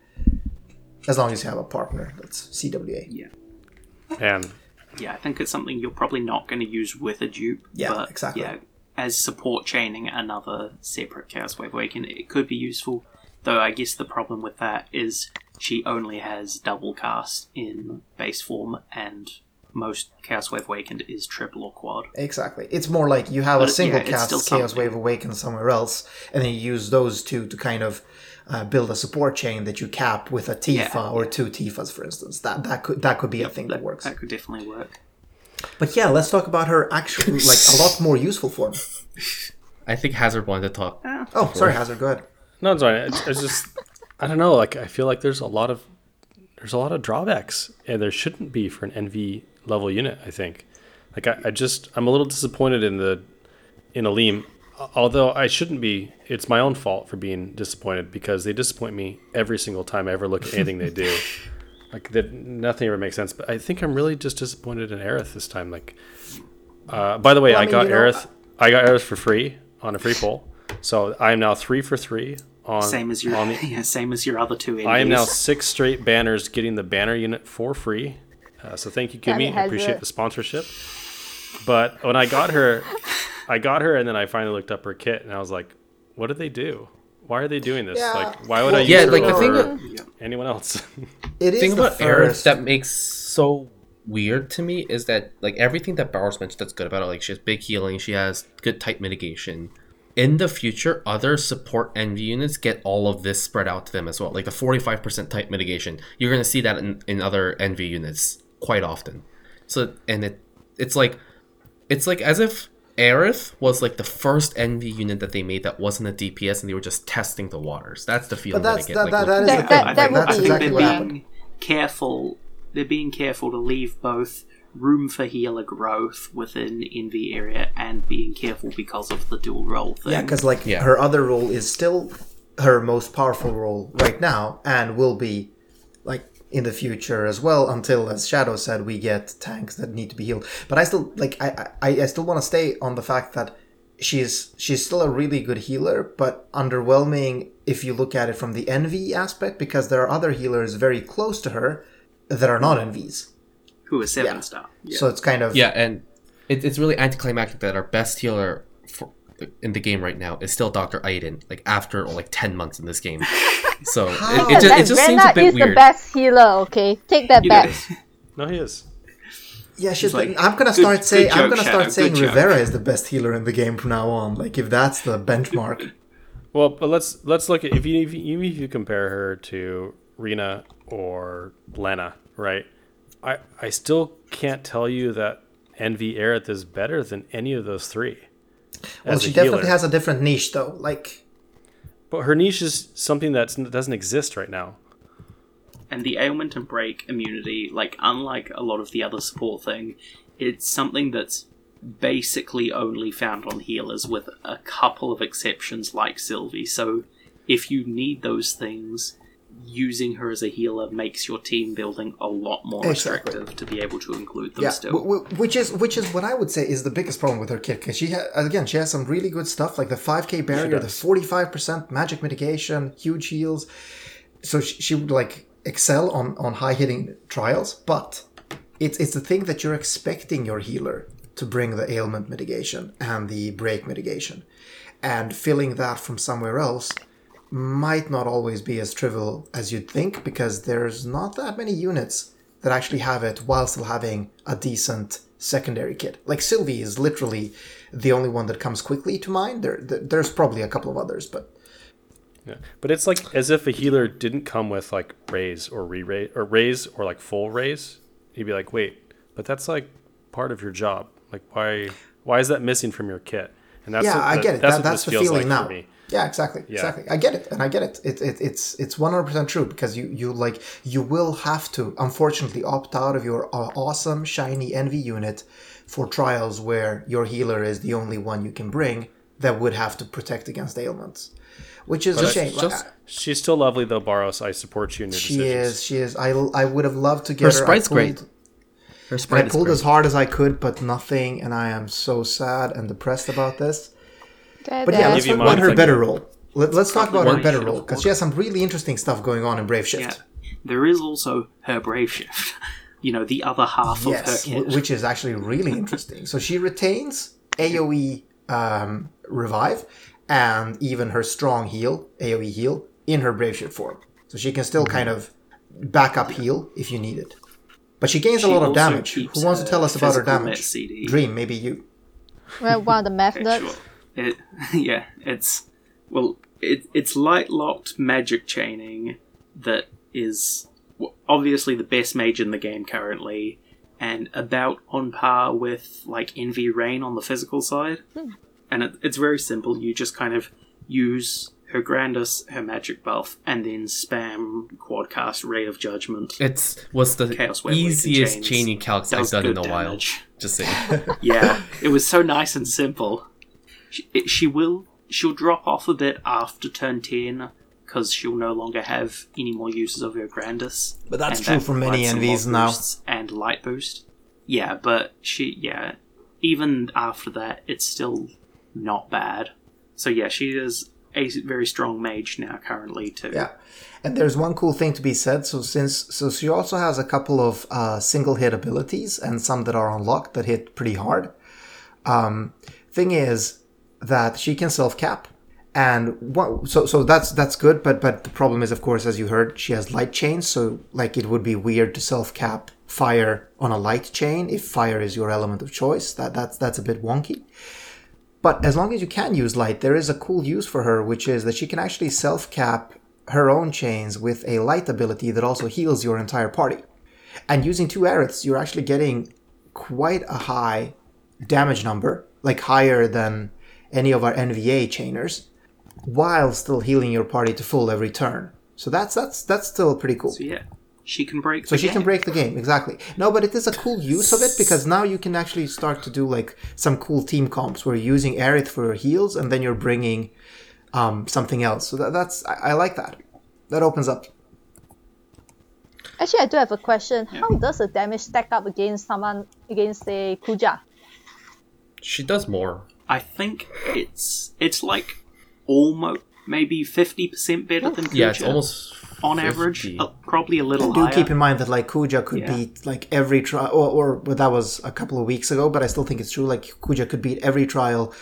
as long as you have a partner that's CWA. Yeah. And Yeah, I think it's something you're probably not going to use with a dupe. Yeah, but, exactly. Yeah, as support chaining another separate Chaos Wave Awaken, it could be useful. Though I guess the problem with that is she only has double cast in base form, and most Chaos Wave Awakened is triple or quad. Exactly. It's more like you have But a single yeah, cast Chaos. Wave Awaken somewhere else, and then you use those two to kind of uh, build a support chain that you cap with a Tifa Yeah. or two Tifas, for instance. That that could that could be a thing that, That, works. that could definitely work. But yeah, let's talk about her actually *laughs* like a lot more useful form. I think Hazard wanted to talk. Oh, oh sorry, Hazard. Go ahead. no, it's fine. It's, it's just I don't know. Like I feel like there's a lot of there's a lot of drawbacks, and there shouldn't be for an NV level unit. I think. Like I, I just I'm a little disappointed in the in Alim. Although I shouldn't be, it's my own fault for being disappointed because they disappoint me every single time I ever look at anything they do. *laughs* Like that, nothing ever makes sense. But I think I'm really just disappointed in Aerith this time. Like, uh, by the way, Well, I I, mean, got you know, Aerith. I got Aerith for free on a free poll, so I am now three for three on Same as your on the, *laughs* yeah, same as your other two. I am now six straight banners getting the banner unit for free. Uh, so thank you, Kimmy. I appreciate Hazard. the sponsorship. But when I got her, I got her, and then I finally looked up her kit, and I was like, "What did they do? Why are they doing this? Yeah. Like, why would I Well, use Yeah, her like the thing over that- anyone else?" *laughs* It is thing the about Aerith first. that makes so weird to me is that like everything that Bowers mentioned that's good about it, like she has big healing, she has good type mitigation. In the future, other support NV units get all of this spread out to them as well. Like the 45% type mitigation. You're gonna see that in, in other NV units quite often. So and it it's like it's like as if Aerith was like the first NV unit that they made that wasn't a DPS and they were just testing the waters. That's the feeling But that's that I that, get. like, that, that is That- the that- that Like, would that's be- exactly they're what happened. being careful. They're being careful to leave both room for healer growth within NV area and being careful because of the dual role thing. Yeah, because like Yeah. her other role is still her most powerful role right now, and will be like in the future as well. Until, as Shadow said, we get tanks that need to be healed. But I still like I I, I still want to stay on the fact that she's she's still a really good healer, but underwhelming if you look at it from the NV aspect, because there are other healers very close to her that are not NVs. who is seven Yeah. star. Yeah. So it's kind of Yeah, and it, it's really anticlimactic that our best healer for, in the game right now is still Doctor Aiden. Like after like ten months in this game, *laughs* so it, it just, it just seems a Rena bit is the best healer. Okay, take that You back. guys- no, he is. Yeah, she's like, like, I'm gonna start saying I'm gonna start saying good joke. Rivera is the best healer in the game from now on. Like if that's the benchmark. *laughs* Well, but let's let's look at if you if you, even if you compare her to Rena or Lena, right? I I still can't tell you that NV Aerith is better than any of those three. Well, she definitely healer. has a different niche though. Like But her niche is something that doesn't exist right now. and the ailment and break immunity, like unlike a lot of the other support thing, it's something that's basically only found on healers with a couple of exceptions like Sylvie. So if you need those things, using her as a healer makes your team building a lot more Exactly. restrictive to be able to include them yeah, still. w- w- which is which is what I would say is the biggest problem with her kit because she ha- again she has some really good stuff like the 5k barrier, the 45% magic mitigation, huge heals. So she, she would like excel on on high hitting trials, but it's it's the thing that you're expecting your healer to bring the ailment mitigation and the break mitigation, and filling that from somewhere else might not always be as trivial as you'd think because there's not that many units that actually have it while still having a decent secondary kit. Like Sylvie is literally the only one that comes quickly to mind. There, there there's probably a couple of others, but Yeah. But it's like as if a healer didn't come with like raise or re raise or raise or like full raise. You'd be like, wait, but that's like part of your job. Like why why is that missing from your kit? And that's yeah, what, I that- get it. That's That, what that's this the feels feeling like now. For me. Yeah, exactly, Yeah. exactly. I get it, and I get it. It, it it's it's one hundred percent true because you you like you will have to unfortunately opt out of your uh, awesome shiny NV unit for trials where your healer is the only one you can bring that would have to protect against ailments, which is a shame. Just, like, she's still lovely though, Baros. I support you in your she decisions. is. She is. I, I would have loved to get Her her. sprite's I pulled, great. Her sprite I is pulled great. as hard as I could, but nothing, and I am so sad and depressed about this. But yeah, let's talk about her better role. Let, us talk about her better role because she has some really interesting stuff going on in Brave Shift. Yeah. There is also her brave shift. *laughs* you know, the other half Yes, of her w- kit. which is actually really *laughs* interesting. So she retains AOE um, revive and even her strong heal, AOE heal, in her brave shift form. So she can still Mm-hmm. kind of back up heal if you need it. But she gains She a lot of damage. Who wants to tell us about her damage? CD. Dream, maybe you. Well, one of the math *laughs* Okay, nerds. sure. It, *laughs* yeah, it's well, it, it's light locked magic chaining that is obviously the best mage in the game currently, and about on par with like NV Rain on the physical side. Hmm. And it, it's very simple. You just kind of use her Grandis, her magic buff, and then spam quadcast Ray of Judgment. It's was the Chaos easiest chaining calcs I've done in good a while. damage. Just saying. *laughs* yeah, it was so nice and simple. She, she will she'll drop off a bit after turn ten because she'll no longer have any more uses of her Grandis. But that's true that for many NVs now. And light boost. Yeah, but she yeah, even after that, it's still not bad. So yeah, she is a very strong mage now currently too. Yeah. And there's one cool thing to be said. So since so she also has a couple of uh, single hit abilities and some that are unlocked that hit pretty hard. Um, thing is that she can self cap, and what, so so that's that's good. But but the problem is, of course, as you heard, she has light chains. So like it would be weird to self cap fire on a light chain if fire is your element of choice. That that's that's a bit wonky. But as long as you can use light, there is a cool use for her, which is that she can actually self cap her own chains with a light ability that also heals your entire party. And using two Aeriths, you're actually getting quite a high damage number, like higher than any of our NVA chainers, while still healing your party to full every turn. So that's that's that's still pretty cool. So yeah, she can break. So the she can break the game, exactly. No, but it is a cool use of it because now you can actually start to do like some cool team comps where you're using Aerith for your heals and then you're bringing um, something else. So that, that's I, I like that. That opens up. Actually, I do have a question. How does the damage stack up against someone against say Kuja? she does more. I think it's it's like almost maybe fifty percent better than Kuja. Yeah, it's almost on average, uh, probably a little higher. Do higher. keep in mind that like Kuja could Yeah. beat like every trial, or, or well, that was a couple of weeks ago, but I still think it's true. Like Kuja could beat every trial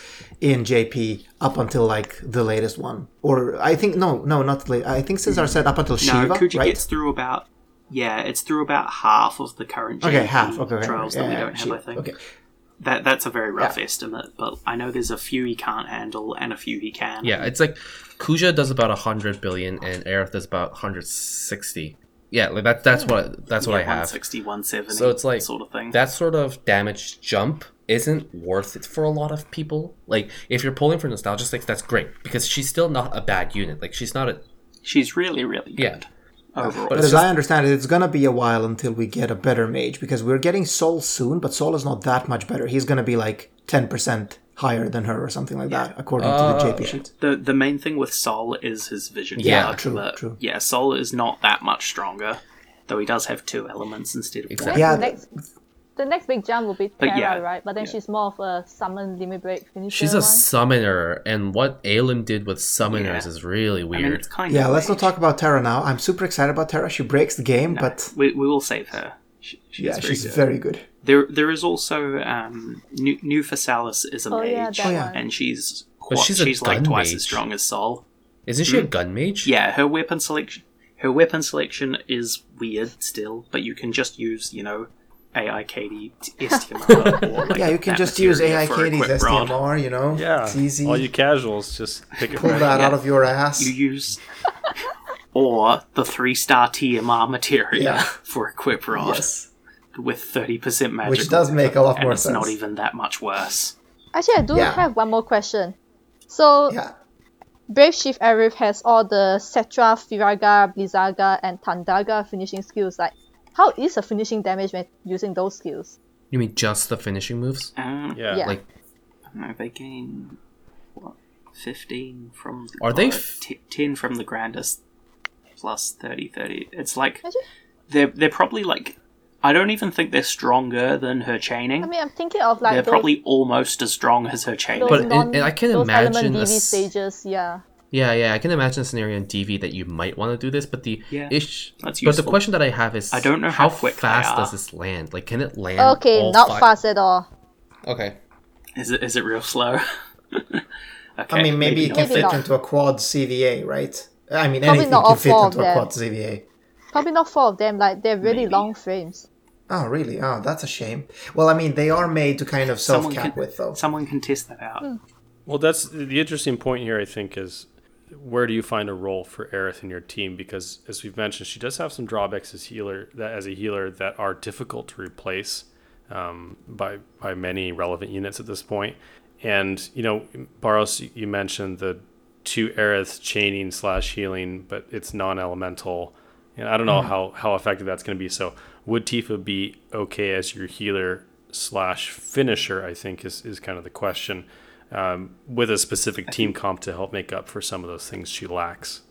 in JP up until like the latest one, or I think no, no, not the late. I think Cesar said up until no, Shiva, Kuja right? gets through about yeah, it's through about half of the current JP Okay, half. Okay, okay, trials yeah, that we don't have. Shiva. I think Okay, that that's a very rough estimate, but I know there's a few he can't handle and a few he can. Yeah, it's like Kuja does about hundred billion and Aerith does about hundred sixty. Yeah, like that. That's what that's what I have. 160, 170, So it's like sort of thing. that sort of damage jump isn't worth it for a lot of people. Like if you're pulling for nostalgia stakes, that's great because she's still not a bad unit. Like she's not a She's really, really good. yeah. Overall. But But as just- I understand it, it's gonna be a while until we get a better mage because we're getting Sol soon, but Sol is not that much better. He's gonna be like ten percent higher than her or something like that, according to the JP sheet. The the main thing with Sol is his vision. Yeah, guard, true, but true. Yeah, Sol is not that much stronger, though he does have two elements instead of Exactly. Then Yeah, the next, big jump will be But Terra, yeah, right? But then yeah. she's more of a summon limit break finisher. She's a one. summoner, and what Alim did with summoners Yeah. is really one. I mean, weird. it's kind Yeah, of let's not talk about Terra now. I'm super excited about Terra. She breaks the game, No, but we, we will save her. She, she's yeah, very she's good. very good. There there is also um, New, New Phasalis is a Oh, mage, yeah, Oh, yeah. and she's But qu- she's like gun twice mage. as strong as Sol. Isn't she a gun mage? Yeah, her weapon selection her weapon selection is weird still, but you can just use you know AIKD STMR. or like Yeah, you can just use materia AI Katie's rod. STMR, you know? Yeah, It's easy. all you casuals just pick it Pull right that up. out of your ass. You use or the three star TMR materia Yeah. for equip rod Yes. with thirty percent magic. Which does make a lot and more it's sense. not even that much worse. Actually, I do Yeah. have one more question. So, Yeah. Brave Shift Aerith has all the Setra, Firaga, Blizzaga, and Thundaga finishing skills. Like, how is the finishing damage when using those skills? You mean just the finishing moves? Um, Yeah, Yeah. Like no, they gain what 15 from. Are they f- t- 10 from the grandest plus 30 30? It's like. They're, they're probably like. I don't even think they're stronger than her chaining. I mean, I'm thinking of like they're those, probably almost as strong as her chaining. But non, it- I can those imagine element a stages. Yeah. Yeah, yeah, I can imagine a scenario in DV that you might want to do this, but the Yeah, ish. that's but the question that I have is, I don't know how, how quick fast does this land? Like, can it land? Okay, all not fi- fast at all. Okay, Is it is it real slow? okay, *laughs* I mean, maybe, it can Maybe fit not. into a quad CVA, right? I mean, Probably anything not can all fit four into of a them. quad CVA. Probably not four of them. Like they're really Maybe. long frames. Oh, really? Oh, that's a shame. Well, I mean, they are made to kind of self-cap with, though. someone can test that out. Hmm. Well, that's the interesting point here. I think is where do you find a role for Aerith in your team? Because as we've mentioned, she does have some drawbacks as healer that as a healer that are difficult to replace um, by by many relevant units at this point. And you know, Baros, you mentioned the two Aerith chaining slash healing, but it's non-elemental. And I don't know how how effective that's going to be. So would Tifa be okay as your healer slash finisher? I think is is kind of the question um, with a specific team comp to help make up for some of those things she lacks.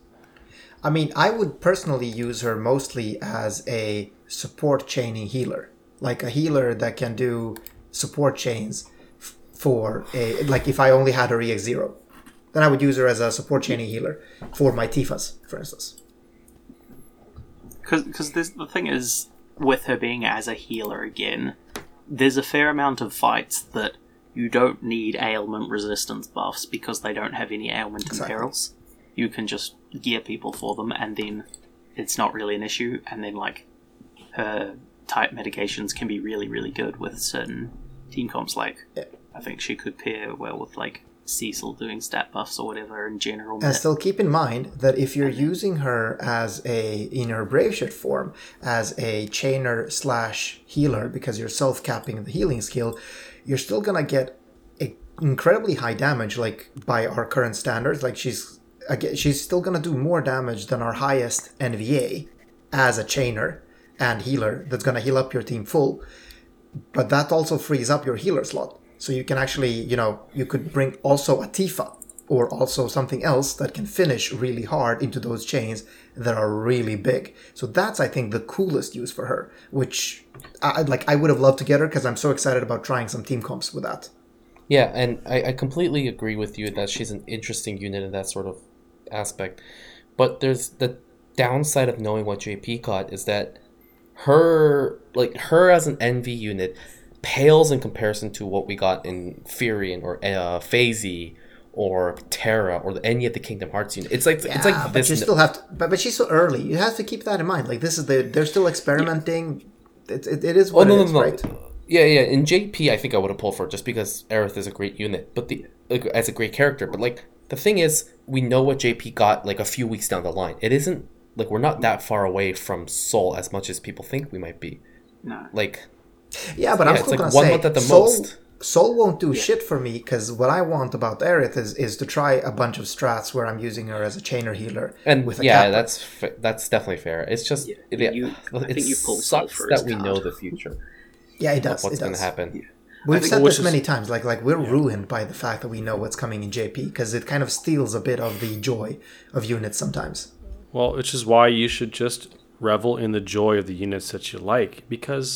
I mean, I would personally use her mostly as a support chaining healer, like a healer that can do support chains f- for a like if I only had her EX zero, then I would use her as a support chaining healer for my Tifas, for instance. because there's the thing is with her being as a healer again there's a fair amount of fights that you don't need ailment resistance buffs because they don't have any ailment Exactly. imperils you can just gear people for them and then it's not really an issue and then like her type mitigations can be really really good with certain team comps like Yeah. i think she could pair well with like cecil doing stat buffs or whatever in general And still keep in mind that if you're using her as a in her brave shift form as a chainer slash healer because you're self capping the healing skill, you're still gonna get incredibly high damage like by our current standards. Like she's again, she's still gonna do more damage than our highest NVA as a chainer and healer that's gonna heal up your team full. But that also frees up your healer slot. So you can actually, you know, you could bring also a Tifa or also something else that can finish really hard into those chains that are really big. So that's I think the coolest use for her, which I like I would have loved to get her because I'm so excited about trying some team comps with that. yeah, and I, I completely agree with you that she's an interesting unit in that sort of aspect. But there's the downside of knowing what JP got is that her like her as an NV unit pales in comparison to what we got in Firion or uh, or Terra or any of the Kingdom Hearts unit. It's like it's like but this. you still have to. But, but she's so early. You have to keep that in mind. Like this is the they're still experimenting. It, it, it is Oh what no it no is, no! right? Yeah yeah. In JP, I think I would have pulled for it just because Aerith is a great unit, but the like, as a great character. But like the thing is, we know what JP got like a few weeks down the line. It isn't like we're not that far away from Sol as much as people think we might be. no Like Yeah, but Yeah, I'm it's still like gonna one say month at the Sol, most. Sol won't do shit for me because what I want about Aerith is is to try a bunch of strats where I'm using her as a chainer healer and with a yeah, kappa. that's fa- that's definitely fair. It's just Yeah, yeah, you- I think you pulled Sol sucks for that we card. know the future. yeah, it does. what's it going to does. happen. We've said which this is- many times. Like like we're ruined by the fact that we know what's coming in JP because it kind of steals a bit of the joy of units sometimes. Well, which is why you should just revel in the joy of the units that you like because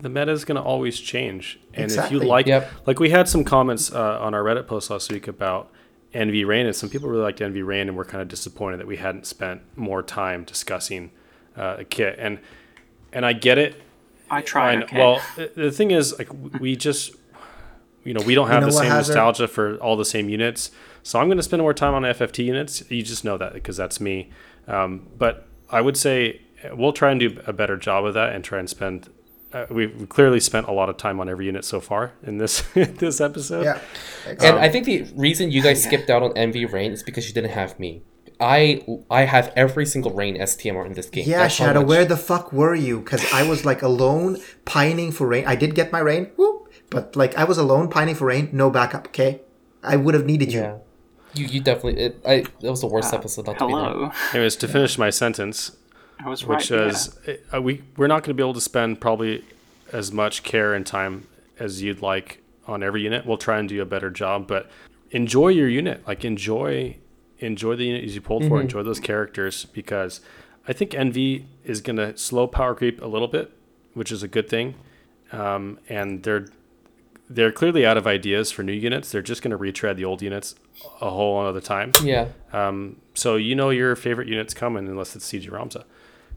the meta is going to always change. And if you like, Yep. like we had some comments uh, on our Reddit post last week about NV Rain, and some people really liked NV Rain and were kind of disappointed that we hadn't spent more time discussing uh, a kit. And and I get it. i try. And okay. well, the- the thing is, like we just, you know, we don't have know the what, same Hazard? nostalgia for all the same units. So I'm going to spend more time on FFT units. You just know that because that's me. Um, but I would say we'll try and do a better job of that and try and spend. Uh, we've clearly spent a lot of time on every unit so far in this *laughs* this episode. Yeah, And I think the reason you guys skipped out on NV Rain is because you didn't have me. I I have every single Rain STMR in this game. yeah, That's Shadow. much- Where the fuck were you? Because I was like alone pining for rain. I did get my rain, whoop, but like I was alone pining for rain, no backup. Okay, I would have needed you. Yeah. You, you definitely it, I that was the worst episode not to be there. hello Anyways, to finish my sentence, i was right which there. is uh, we we're not going to be able to spend probably as much care and time as you'd like on every unit. We'll try and do a better job, but enjoy your unit. Like enjoy enjoy the unit you pulled mm-hmm. for. Enjoy those characters because I think NV is going to slow power creep a little bit, which is a good thing. Um, and they're they're clearly out of ideas for new units. They're just going to retread the old units a whole other time. Yeah. Um, so you know your favorite unit's coming unless it's CG Ramza.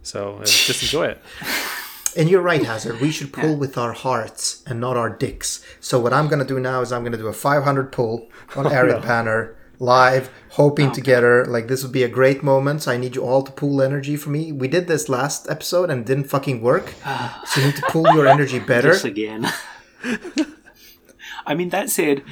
So uh, just enjoy it. *laughs* And you're right, Hazard. We should pull with our hearts and not our dicks. So what I'm going to do now is I'm going to do a 500 pull on *laughs* Eric oh, no. Banner live, hoping okay. together. Like this would be a great moment. So I need you all to pool energy for me. We did this last episode and didn't fucking work. *sighs* so you need to pool your energy better. Just again. *laughs* I mean, that said,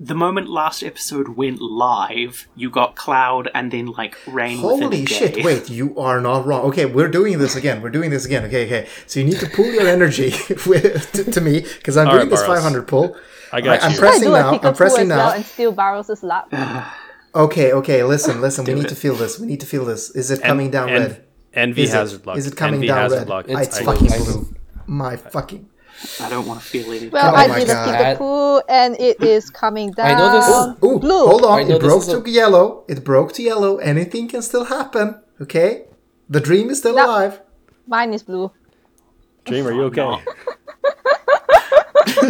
the moment last episode went live, you got Cloud and then like rain. Holy shit! Wait, you are not wrong. Okay, we're doing this again. We're doing this again. Okay, okay. So you need to pull your energy *laughs* with, to, to, me because I'm All doing right, this 500 pull. I got I, you. I'm pressing now. I'm pressing now. Well and steal Barrows' lap. *sighs* okay, okay. Listen, listen. we need it. to feel this. We need to feel this. Is it coming down en- red? Envy is hazard it, luck. Is it coming Envy down red? Luck. Ah, it's, it's fucking blue. My fucking. I don't want to feel it. Well, oh I did a Kickapoo and it is coming down. I know this. Ooh, ooh blue. Hold on, it broke to a... yellow. It broke to yellow. Anything can still happen. Okay, the dream is still no. alive. Mine is blue. Dream, are you okay?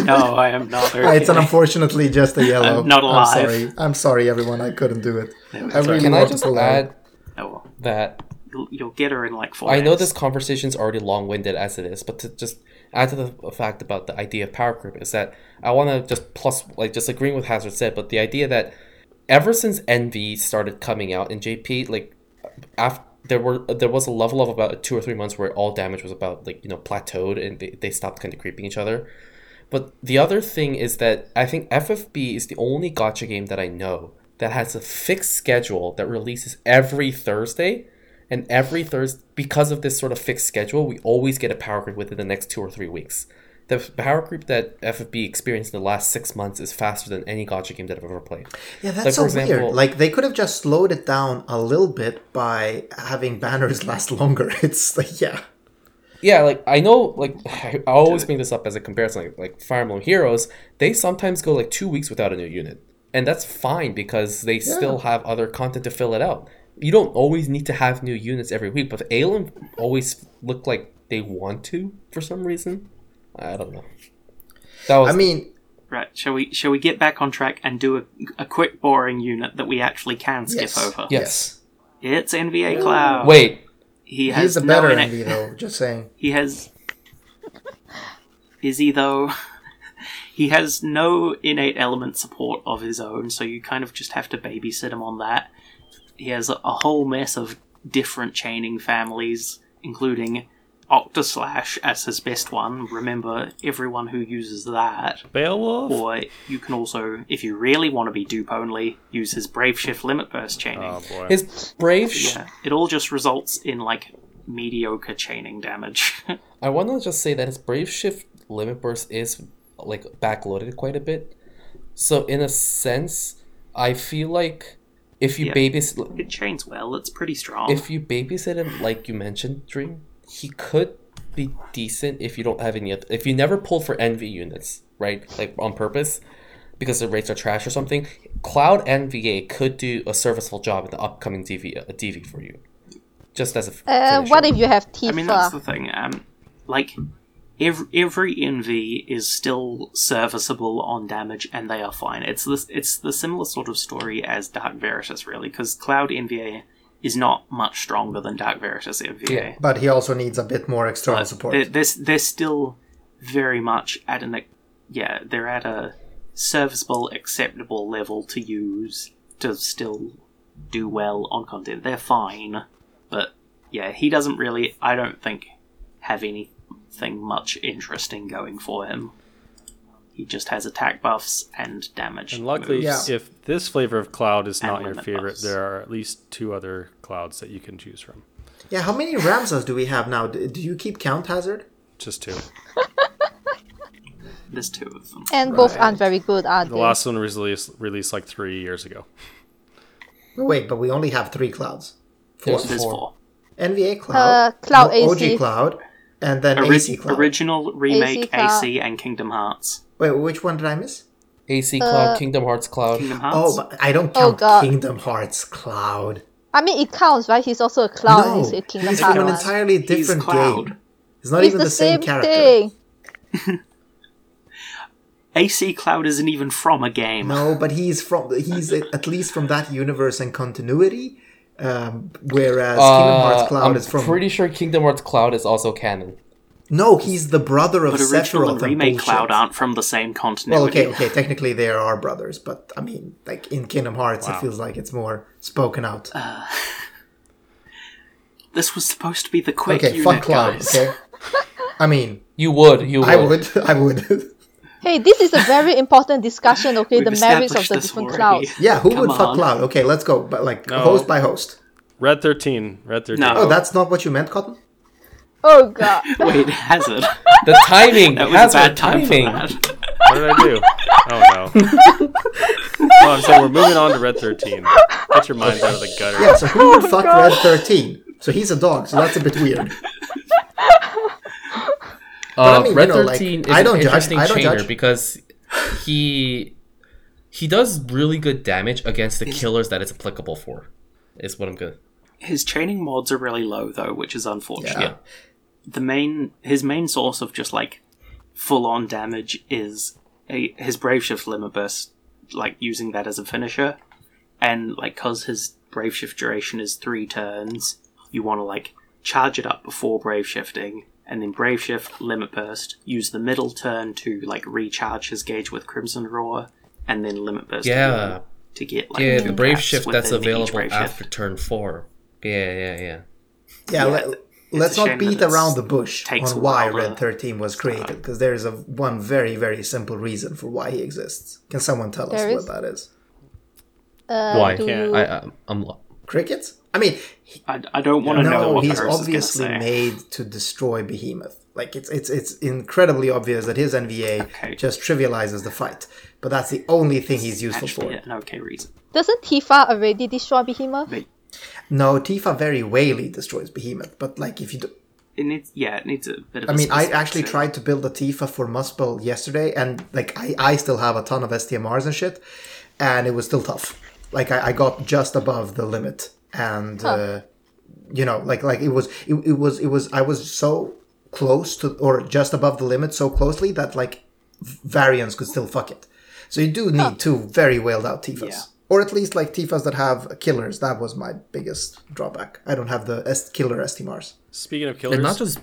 no, *laughs* I am not. Okay. It's unfortunately just a yellow. I'm not alive. I'm sorry. I'm sorry, everyone. I couldn't do it. I really Can I just add oh. that you'll, you'll, get her in like four. I know this conversation's already long-winded as it is, but to just add to the fact about the idea of power creep is that I want to just plus like just agreeing with Hazard said, but the idea that ever since NV started coming out in JP, like after there were there was a level of about two or three months where all damage was about like you know plateaued and they, they stopped kind of creeping each other. But the other thing is that I think FFB is the only gotcha game that I know that has a fixed schedule that releases every Thursday and every Thursday, because of this sort of fixed schedule, we always get a power creep within the next two or three weeks. The power creep that FFB experienced in the last six months is faster than any gacha game that I've ever played. Yeah, that's like, so example, weird. Like they could have just slowed it down a little bit by having banners *laughs* last longer. *laughs* It's like yeah. Yeah, like I know, like *sighs* I always bring this up as a comparison. Like, like Fire Emblem Heroes, they sometimes go like two weeks without a new unit, and that's fine because they yeah. still have other content to fill it out you don't always need to have new units every week, but Alim always look like they want to for some reason. I don't know. That was I mean, right? Shall we shall we get back on track and do a, a quick boring unit that we actually can skip yes. over? Yes. It's NVA Cloud. Wait, he has He's a better no NV though. Just saying. *laughs* He has. Is he though? *laughs* he has no innate element support of his own, so you kind of just have to babysit him on that he has a whole mess of different chaining families, including Octaslash as his best one. Remember, everyone who uses that. Beowulf? Or you can also, if you really want to be dupe only, use his Brave Shift Limit Burst chaining. Oh boy. His Brave Shift. Yeah, it all just results in, like, mediocre chaining damage. *laughs* I want to just say that his Brave Shift Limit Burst is, like, backloaded quite a bit. So, in a sense, I feel like if you yeah, babysit, it chains well. It's pretty strong. If you babysit him, like you mentioned, Dream, he could be decent if you don't have any. If you never pull for NV units, right? Like on purpose, because the rates are trash or something. Cloud NVA could do a serviceable job in the upcoming DV, uh, DV for you. Just as a. Uh, what if you have Tifa? I mean, that's the thing. Um, like every, every NV is still serviceable on damage, and they are fine. It's this it's the similar sort of story as Dark Veritas, really, because Cloud NVA is not much stronger than Dark Veritas NVA. Yeah, but he also needs a bit more external but support. They're, they're, they're still very much at an yeah they're at a serviceable, acceptable level to use to still do well on content. They're fine, but yeah, he doesn't really. I don't think have any nothing much interesting going for him. He just has attack buffs and damage. And luckily, yeah. if this flavor of cloud is not your favorite, buffs. there are at least two other clouds that you can choose from. Yeah, how many Ramzas do we have now? Do you keep count, Hazard? Just two. *laughs* There's two of them. And right. both aren't very good, are the they? The last one was released, released like three years ago. Wait, but we only have three clouds. Four. There's four. NVA Cloud. Uh, Cloud AC. OG Cloud and then Ori- AC Cloud. Original, remake, AC, AC, and Kingdom Hearts. Wait, which one did I miss? AC Cloud, uh, Kingdom Hearts Cloud. Kingdom oh, Hearts. Oh, but I don't Oh, count God. Kingdom Hearts Cloud. I mean, it counts, right? He's also a cloud. no, he's a Kingdom he's Hearts. from an one. entirely He's different Cloud. game. He's not It's even the, the same, same character. AC *laughs* Cloud isn't even from a game. No, but he's from he's at least from that universe and continuity. Um, whereas Kingdom Hearts Uh, Cloud I'm is from pretty sure Kingdom Hearts Cloud is also canon. no, he's the brother of But original Sephiroth and and remake bullshit. Cloud aren't from the same continent. Well, okay, okay. Technically, they are brothers, but I mean, like in Kingdom Hearts, it feels like it's more spoken out. *laughs* This was supposed to be the quick okay, unit, fuck Cloud. guys. Okay. *laughs* I mean, You would, you would. I would, *laughs* I would. Hey, this is a very *laughs* important discussion, okay? We've the merits of the different already. clouds. yeah, who Come would fuck. Cloud? Okay, let's go. But like No. host by host. Red thirteen. Red thirteen. No. Oh, that's not what you meant, Cotton. Oh god. *laughs* Wait, has it? The timing *laughs* That was has a her bad timing. What did I do? Oh no. no, I'm saying we're moving on to Red thirteen. Get your minds out of the gutter. Yeah, so who would oh, fuck Red Thirteen? So he's a dog, so that's a bit weird. Uh, I mean, you Red know, like, Thirteen I is don't an judge- interesting I don't chainer judge. because he he does really good damage against the killers that it's applicable for. Is what I'm good. His chaining mods are really low though, which is unfortunate. Yeah. The main his main source of just like full on damage is a, his Brave Shift limit burst, like using that as a finisher, and like cause his Brave Shift duration is three turns, you want to like charge it up before Brave Shifting, and then Brave Shift limit burst, use the middle turn to like recharge his gauge with Crimson Roar, and then limit burst Yeah. to get like Yeah, the Brave Shift that's available Brave Shift. after turn four. Yeah, yeah, yeah. Yeah, let, let's not beat around the bush takes on why Red 13 was created, because there is a one very, very simple reason for why he exists. Can someone tell us There what is? that is? Uh, Why? do Can't- I, I I'm lo- Crickets? I mean, I, I don't want to know no, what he's Paris obviously is going to say. made to destroy Behemoth. Like it's it's it's incredibly obvious that his NVA Okay. just trivializes the fight, but that's the only thing he's useful Actually, for. an okay reason. Doesn't Tifa already destroy Behemoth? But No, Tifa very rarely destroys Behemoth, but like if you do, it needs, yeah, it needs a bit of. I a mean, I actually thing. tried to build a Tifa for Muspel yesterday, and like I, I still have a ton of STMRs and shit, and it was still tough. Like I, I got just above the limit, and uh, you know, like like it was, it, it was, it was. I was so close to, or just above the limit, so closely that like variants could still fuck it. So you do need two very wailed out Tifas. Yeah. Or at least like Tifas that have killers. That was my biggest drawback. I don't have the S- killer STMRs. Speaking of killers, and not just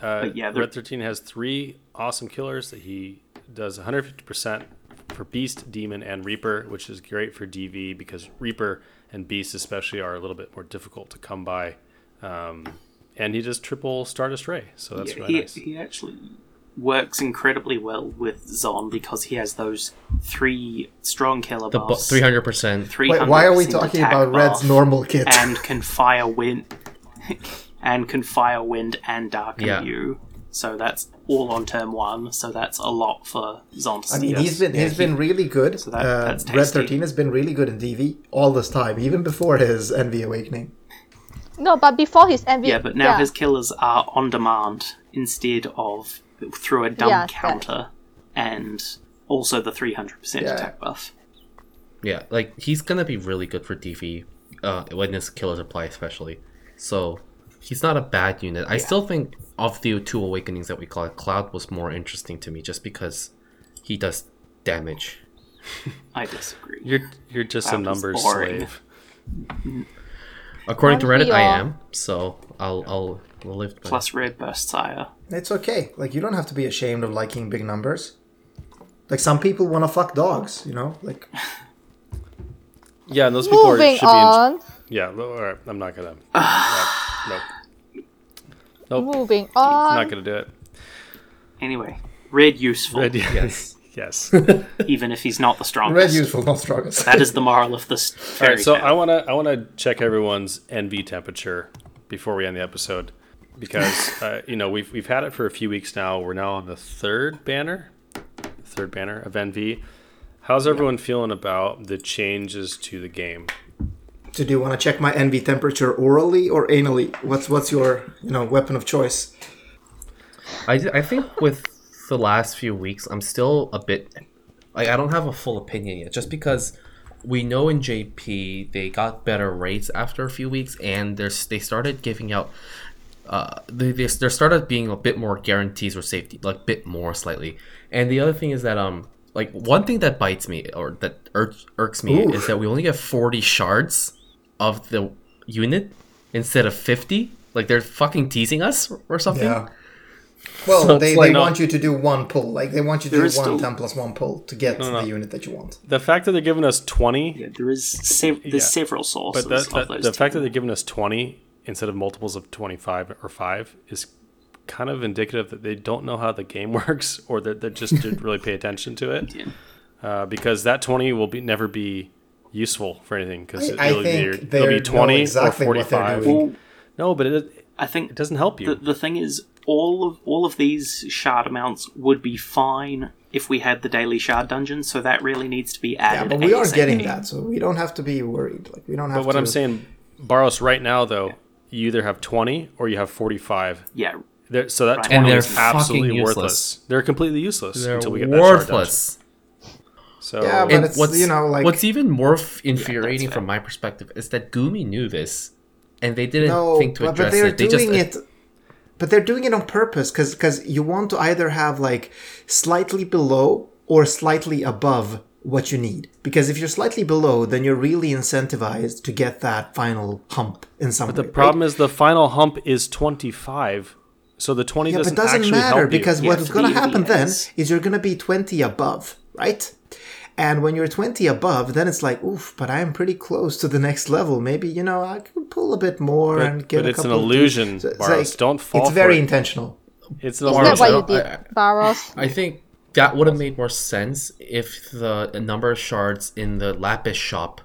uh, yeah, they're- Red 13 has three awesome killers that he does 150% for Beast, Demon, and Reaper, which is great for DV because Reaper and Beast especially are a little bit more difficult to come by. Um, and he does triple Stardust Ray, so that's Yeah, really he, nice. he actually works incredibly well with Zon because he has those three strong killer the buffs. three hundred percent. Why are we talking about Red's normal kit? and can fire wind *laughs* and can fire wind and darken Yeah. you. So that's all on turn one. So that's a lot for Zon to I mean, he's been Yeah, he's he- been really good. So that- uh, that's Red tasty. Thirteen has been really good in DV all this time, even before his NV Awakening. No, but before his NV. Yeah, but now his killers are on demand instead of through a dumb Yeah, that- counter and also the 300% attack buff. Yeah, like he's gonna be really good for DV uh, when his killers apply, especially. So he's not a bad unit. I still think of the two awakenings that we call it, Cloud was more interesting to me, just because he does damage. *laughs* I disagree. You're you're just a numbers slave. *laughs* According to Aren't Reddit, I am. So I'll I'll, I'll live. By Plus red burst sire. It's okay. Like you don't have to be ashamed of liking big numbers. Like some people want to fuck dogs, you know. Like Yeah, and those people are, Moving should be. In, on. yeah, all right, I'm not gonna. *sighs* yeah, nope. Nope, Moving not gonna do it. Anyway, red useful, Red, Yes. *laughs* yes. *laughs* even if he's not the strongest. red useful, not strongest. That is the moral of this All fairy right, so tale. I wanna I wanna check everyone's NV temperature before we end the episode because *laughs* uh, you know we've we've had it for a few weeks now. We're now on the third banner, third banner of NV. How's everyone feeling about the changes to the game? So do you want to check my NV temperature orally or anally? What's what's your you know weapon of choice? I, I think with the last few weeks, I'm still a bit like I don't have a full opinion yet, just because we know in JP they got better rates after a few weeks, and there's they started giving out. Uh, they, they there started being a bit more guarantees or safety, like a bit more slightly. And the other thing is that um, like one thing that bites me or that irks, irks me Oof. is that we only get forty shards of the unit instead of fifty. Like they're fucking teasing us or something. Yeah. Well, so they, like, they want you to do one pull. Like they want you to do one still... 10 plus one pull to get no, no. the unit that you want. The fact that they're giving us 20. Yeah, there is sev- there's yeah. several sources. But that, that, the fact that they're giving us 20 instead of multiples of 25 or 5 is kind of indicative that they don't know how the game *laughs* works or that they just didn't really pay attention to it. Yeah. Uh, because that 20 will be never be useful for anything because it'll, it'll, be 20 exactly or 45. Well, no, but it, I think it doesn't help you. The, the thing is, all of all of these shard amounts would be fine if we had the daily shard dungeon. So that really needs to be added. Yeah, but we are getting that, so we don't have to be worried. Like we don't have. But what to... I'm saying, Baros, right now though, you either have 20 or you have 45. Yeah. They're, so that right. 20 is absolutely worthless. They're completely useless They're until we get worthless. that shard So yeah, but it's, what's you know like what's even more infuriating yeah, from my perspective is that Gumi knew this, and they didn't no, think to address but they're it. They doing just, it but they're doing it on purpose because because you want to either have like slightly below or slightly above what you need. Because if you're slightly below then you're really incentivized to get that final hump in some but the way, problem right? is the final hump is 25 so the 20 yeah, doesn't, but doesn't matter because what's going to happen then is you're going to be 20 above right and when you're 20 above, then it's like, oof, but I'm pretty close to the next level. Maybe, you know, I can pull a bit more but, and get but a few. But it's an illusion, so Baros. Like, Don't fall It's very it. intentional. It's an illusion. Is that what you did, Baros? I think that would have made more sense if the number of shards in the Lapis shop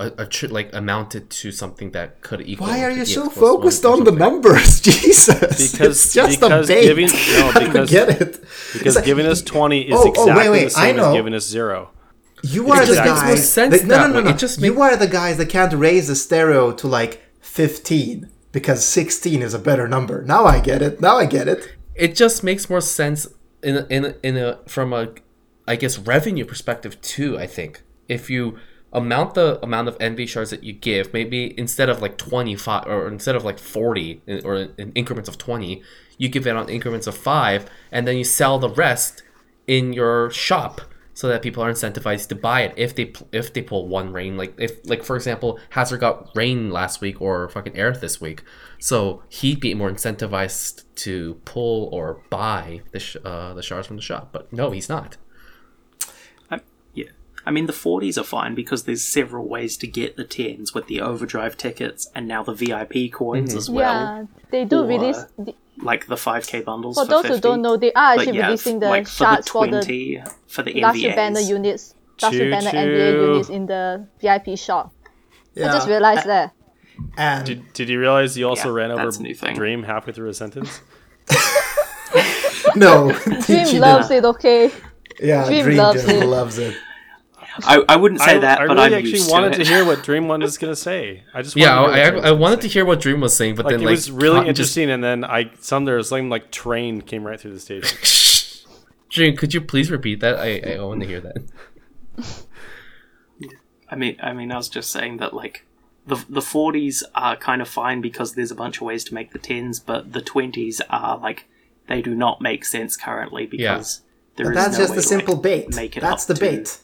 a, a like amounted to something that could equal. Why are you so focused on the numbers, *laughs* Jesus? Because it's just because a bait. Giving, no, *laughs* because, get it. Because like, giving us twenty is oh, exactly oh, wait, wait, the same as giving us zero. You are the guys. That, no, no, no, no. Just you are the guys that can't raise the stereo to like 15 because 16 is a better number. Now I get it. Now I get it. It just makes more sense in a, in a, in a from a I guess revenue perspective too. I think if you amount the amount of envy shards that you give, maybe instead of like 25 or instead of like 40 or in increments of 20, you give it on increments of 5 and then you sell the rest in your shop so that people are incentivized to buy it if they if they pull one rain like if like for example Hazard got rain last week or fucking Aerith this week. So he'd be more incentivized to pull or buy the sh- uh, the shards from the shop but no he's not. I, yeah. I mean the 40s are fine because there's several ways to get the 10s with the overdrive tickets and now the VIP coins mm-hmm. as well. Yeah they do or, release the- like the 5k bundles. For, for those 50. who don't know, they are actually yeah, releasing the like shards for the, 20, for the, Last Banner units, Last Banner NV units in the VIP shop. Yeah. I just realized that. And did, did you realize you also yeah, ran over Dream halfway through a sentence? *laughs* no, Dream *laughs* loves it. Okay. Yeah, Dream, Dream loves it. Loves it. I, I wouldn't say I, that, I but really I actually wanted to, to, hear what Dream was going to say. I just yeah, I, I, wanted to hear what Dream was saying, but then like, then it like, was really interesting, just... and then I some there was some like train came right through the stage. *laughs* Dream, could you please repeat that? I I want to hear that. I mean, I mean, I was just saying that like the the forties are kind of fine because there's a bunch of ways to make the tens, but the twenties are like they do not make sense currently because. Yeah. There but that's no just a simple like, bait. Make it that's the bait.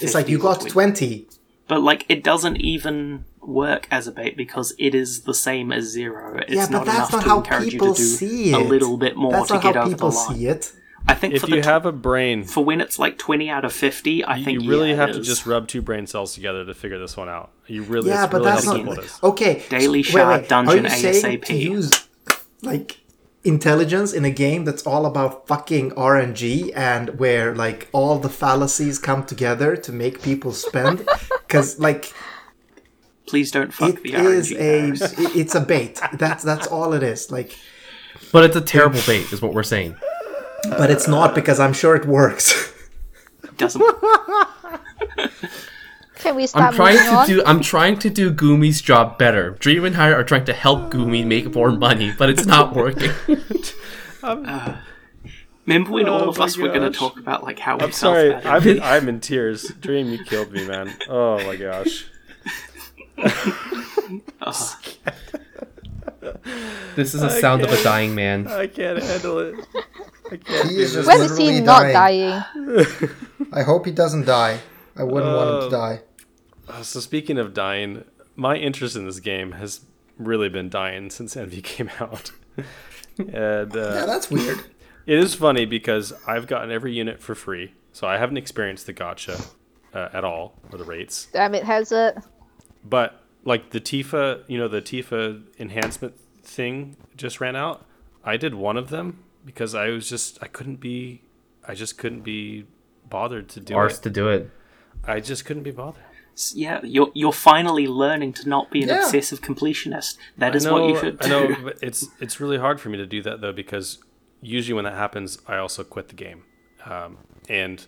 It's like you got 20. But like it doesn't even work as a bait because it is the same as zero. It's yeah, but that's not, not how people see it. a little bit more that's to get over the line. See it. I think if you t- have a brain for when it's like twenty out of fifty, I you, think you really yeah, have to just rub two brain cells together to figure this one out. You really, yeah, but really that's not okay. Daily shard wait, wait. dungeon ASAP. To use like intelligence in a game that's all about fucking RNG and where like all the fallacies come together to make people spend. *laughs* Because like please don't fuck it the is RNG a *laughs* it's a bait. That's that's all it is like but it's a terrible bait is what we're saying. But it's not because I'm sure it works. It doesn't *laughs* Can we stop I'm trying to on? do I'm trying to do Gumi's job better. Dream and Hire are trying to help Gumi make more money, but it's not *laughs* working. um, uh, Remember when oh all of us gosh. were going to talk about like how we I'm sorry, I'm in, *laughs* I'm in tears. Dream, you killed me, man. Oh my gosh. *laughs* oh. This is a sound of a dying man. I can't handle it. I can't he is when is he not dying? I hope he doesn't die. I wouldn't uh, want him to die. Uh, so speaking of dying, my interest in this game has really been dying since *laughs* Envy came out. and uh, yeah, that's weird. *laughs* It is funny because I've gotten every unit for free, so I haven't experienced the gacha uh, at all or the rates. Damn it, has it? But like the Tifa, you know, the Tifa enhancement thing just ran out. I did one of them because I was just I couldn't be I just couldn't be bothered to do Arse it. to do it. I just couldn't be bothered. Yeah, you're you're finally learning to not be an yeah. obsessive completionist. That is know, what you should do. I know, but it's it's really hard for me to do that though because usually when that happens, I also quit the game, um, and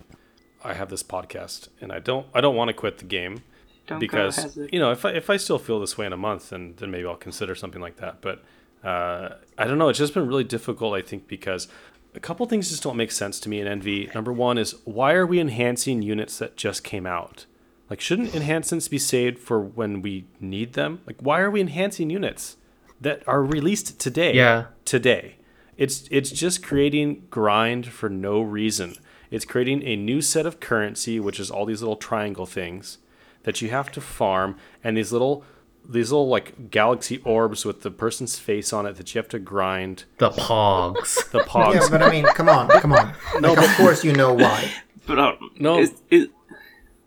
I have this podcast, and I don't I don't want to quit the game don't because you know if I if I still feel this way in a month, then then maybe I'll consider something like that. But uh, I don't know. It's just been really difficult. I think because a couple things just don't make sense to me in Envy. Number one is why are we enhancing units that just came out? Like, shouldn't enhancements be saved for when we need them? Like, why are we enhancing units that are released today? Yeah. Today. It's it's just creating grind for no reason. It's creating a new set of currency, which is all these little triangle things that you have to farm, and these little these little like galaxy orbs with the person's face on it that you have to grind. The pogs. The pogs. Yeah, but I mean, come on, come on. *laughs* No, like, of course you know why. But uh, no, is, is,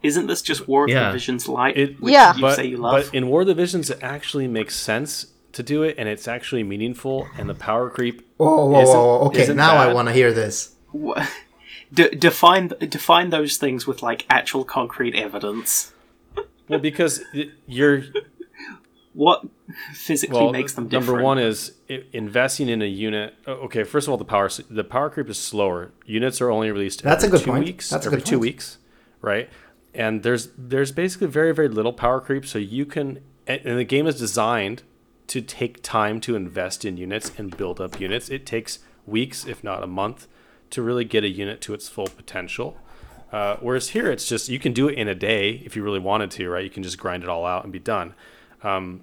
isn't this just War of yeah. the Visions light? It, yeah, you but, say you love? but in War of the Visions, it actually makes sense to do it, and it's actually meaningful, and the power creep. Oh, whoa, whoa, whoa, okay. Now bad. I want to hear this. *laughs* De- define define those things with like actual concrete evidence. Well, because you're what physically well, makes them different? Number one is investing in a unit. Okay, first of all, the power the power creep is slower. Units are only released. That's every a good two point. Weeks, That's every a good two point. weeks, right? And there's there's basically very very little power creep, so you can and the game is designed to take time to invest in units and build up units. It takes weeks, if not a month, to really get a unit to its full potential. Uh, whereas here, it's just you can do it in a day if you really wanted to, right? You can just grind it all out and be done. Um,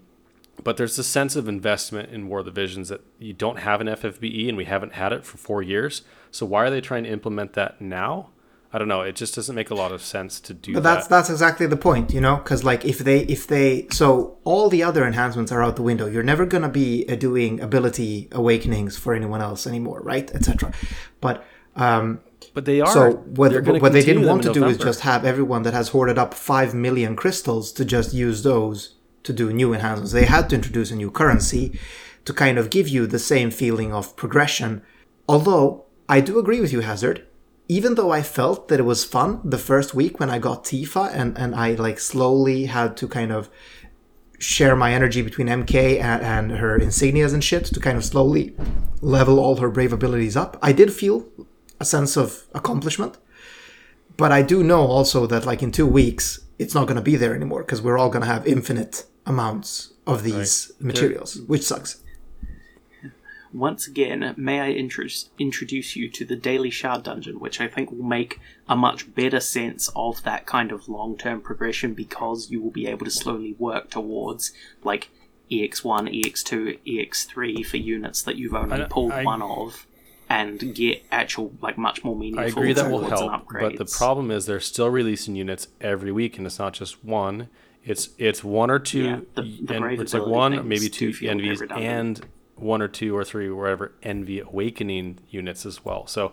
but there's a sense of investment in War of the Visions that you don't have an FFBE, and we haven't had it for four years. So why are they trying to implement that now? I don't know. It just doesn't make a lot of sense to do. But that's that. that's exactly the point, you know, because like if they if they so all the other enhancements are out the window. You're never gonna be uh, doing ability awakenings for anyone else anymore, right, etc. But um, but they are. So what, what they didn't want to do is just have everyone that has hoarded up five million crystals to just use those to do new enhancements. They had to introduce a new currency to kind of give you the same feeling of progression. Although I do agree with you, Hazard. Even though I felt that it was fun the first week when I got Tifa and, and I like slowly had to kind of share my energy between MK and, and her insignias and shit to kind of slowly level all her brave abilities up, I did feel a sense of accomplishment. But I do know also that like in two weeks, it's not going to be there anymore because we're all going to have infinite amounts of these right. materials, which sucks. Once again, may I introduce introduce you to the Daily Shard Dungeon, which I think will make a much better sense of that kind of long term progression because you will be able to slowly work towards like EX1, EX2, EX3 for units that you've only pulled I, one of and get actual like much more meaningful. I agree that will help, but the problem is they're still releasing units every week, and it's not just one. It's it's one or two, yeah, the, the and it's like one, maybe two envies, and one or two or three wherever envy awakening units as well. So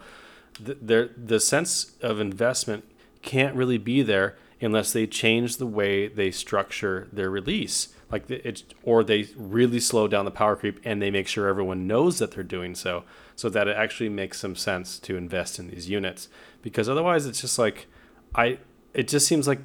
the the sense of investment can't really be there unless they change the way they structure their release like it's or they really slow down the power creep and they make sure everyone knows that they're doing so so that it actually makes some sense to invest in these units because otherwise it's just like i it just seems like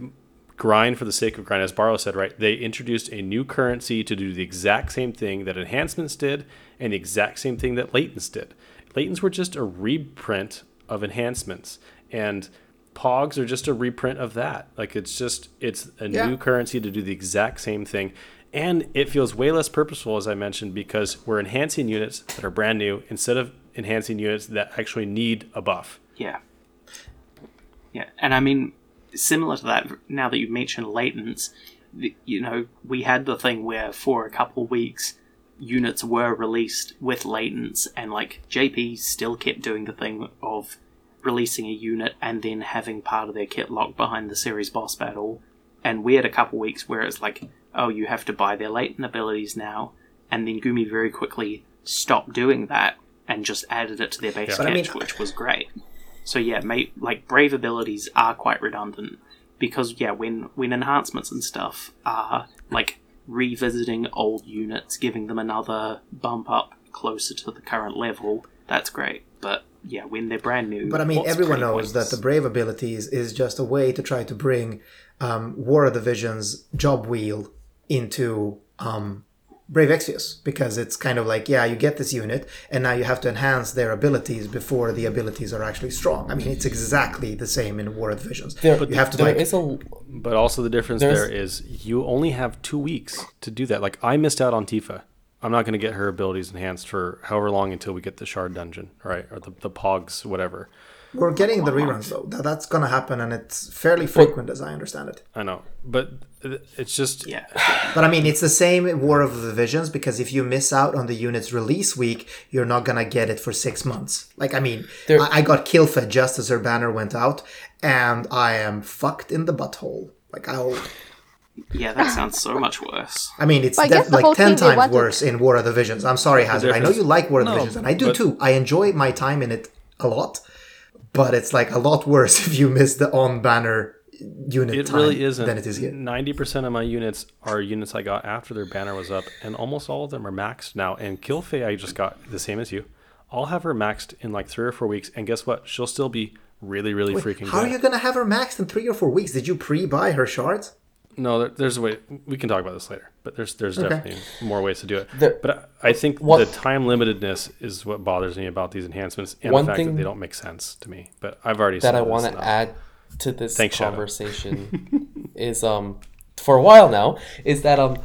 grind for the sake of grind as barlow said right they introduced a new currency to do the exact same thing that enhancements did and the exact same thing that latents did latents were just a reprint of enhancements and pogs are just a reprint of that like it's just it's a yeah. new currency to do the exact same thing and it feels way less purposeful, as I mentioned, because we're enhancing units that are brand new instead of enhancing units that actually need a buff. Yeah. Yeah, and I mean, similar to that, now that you mentioned latents, you know, we had the thing where for a couple weeks, units were released with latents, and like JP still kept doing the thing of releasing a unit and then having part of their kit locked behind the series boss battle. And we had a couple weeks where it's like, oh, you have to buy their latent abilities now, and then Gumi very quickly stopped doing that and just added it to their base yeah. catch, I mean, which was great. So yeah, mate, like brave abilities are quite redundant because yeah, when when enhancements and stuff are like revisiting old units, giving them another bump up closer to the current level, that's great. But yeah, when they're brand new. But I mean, everyone knows that the brave abilities is just a way to try to bring um, War of the Visions job wheel into um, Brave Exvius because it's kind of like, yeah, you get this unit and now you have to enhance their abilities before the abilities are actually strong. I mean, it's exactly the same in War of Visions. There, but you have to like, a, but also the difference there is you only have two weeks to do that. Like I missed out on Tifa. I'm not going to get her abilities enhanced for however long until we get the shard dungeon, right? Or the, the pogs, whatever. We're getting the reruns though. That's going to happen, and it's fairly frequent, as I understand it. I know, but it's just yeah. *sighs* but I mean, it's the same War of the Visions because if you miss out on the unit's release week, you're not gonna get it for six months. Like, I mean, there... I, I got Kilphe just as her banner went out, and I am fucked in the butthole. Like, I'll. Yeah, that sounds so much worse. I mean, it's def- like ten times worse in War of the Visions. I'm sorry, Hazard. I know you like War of the no, Visions, and I do but... too. I enjoy my time in it a lot but it's like a lot worse *laughs* if you miss the on banner unit it really isn't than it is here. 90% of my units are units I got after their banner was up, and almost all of them are maxed now. And Kilphe, I just got the same as you. I'll have her maxed in like three or four weeks, and guess what? She'll still be really, really Wait, freaking how good. are you going to have her maxed in three or four weeks? Did you pre buy her shards? No, there's a way. We can talk about this later, but there's there's okay. definitely more ways to do it. The, but I, I think what, the time limitedness is what bothers me about these enhancements, and the fact that they don't make sense to me. But I've already said that I want to add to this Thanks, conversation *laughs* is um for a while now is that um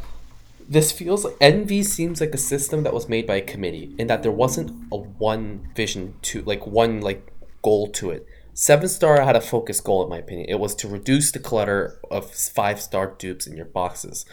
this feels like envy seems like a system that was made by a committee in that there wasn't a one vision to like one like goal to it Seven Star had a focus goal, in my opinion. It was to reduce the clutter of five star dupes in your boxes.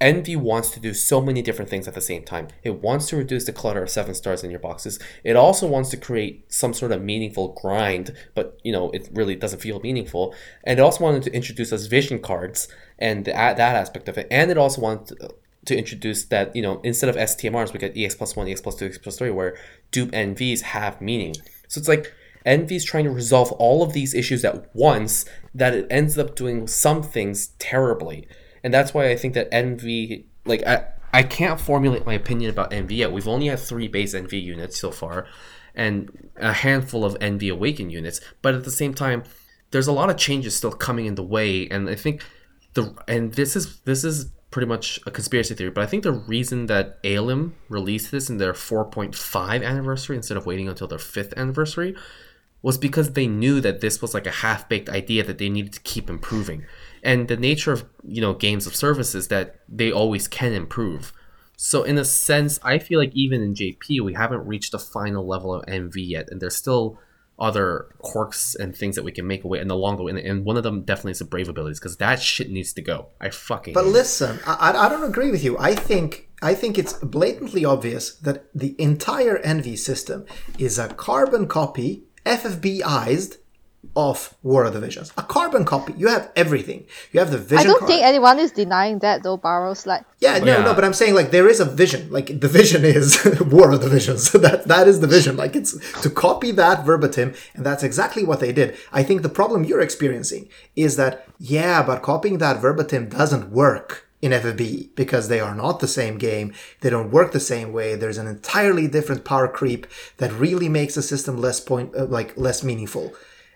Envy wants to do so many different things at the same time. It wants to reduce the clutter of seven stars in your boxes. It also wants to create some sort of meaningful grind, but you know it really doesn't feel meaningful. And it also wanted to introduce us vision cards and the, that aspect of it. And it also wanted to, to introduce that you know instead of STMRs we get EX plus one, EX plus two, EX plus three, where dupe NVs have meaning. So it's like Envy is trying to resolve all of these issues at once that it ends up doing some things terribly. And that's why I think that NV like, I, I can't formulate my opinion about NV yet. We've only had three base NV units so far and a handful of NV Awaken units. But at the same time, there's a lot of changes still coming in the way. And I think the, and this is, this is pretty much a conspiracy theory, but I think the reason that ALIM released this in their 4.5 anniversary instead of waiting until their fifth anniversary was because they knew that this was like a half-baked idea that they needed to keep improving. And the nature of, you know, games of services that they always can improve. So in a sense, I feel like even in JP, we haven't reached the final level of NV yet, and there's still other quirks and things that we can make away in the long way. And one of them definitely is the brave abilities because that shit needs to go. I fucking. But listen, I, I don't agree with you. I think I think it's blatantly obvious that the entire Envy system is a carbon copy FFBized of War of the Visions. A carbon copy. You have everything. You have the vision. I don't card. think anyone is denying that though, Barrows. Like Yeah, no, yeah. no, but I'm saying like there is a vision. Like the vision *laughs* is War of the Visions. *laughs* that that is the vision. Like it's to copy that verbatim, and that's exactly what they did. I think the problem you're experiencing is that, yeah, but copying that verbatim doesn't work in FFB because they are not the same game. They don't work the same way. There's an entirely different power creep that really makes the system less point uh, like less meaningful.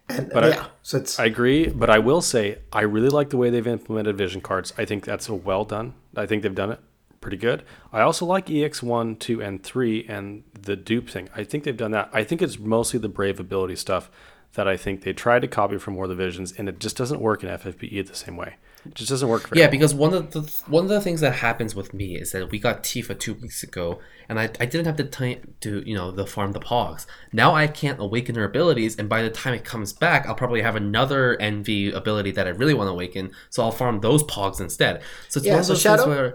And but yeah, I, so it's I agree, but I will say I really like the way they've implemented vision cards. I think that's a well done. I think they've done it pretty good. I also like EX1, 2 and 3 and the dupe thing. I think they've done that. I think it's mostly the brave ability stuff that I think they tried to copy from War of the Visions, and it just doesn't work in FFBE the same way. It just doesn't work. For me. Yeah, because one of the one of the things that happens with me is that we got Tifa two weeks ago, and I, I didn't have the time to you know the farm the Pogs. Now I can't awaken her abilities, and by the time it comes back, I'll probably have another Envy ability that I really want to awaken, so I'll farm those Pogs instead. So it's yeah, one of so those Shadow, things where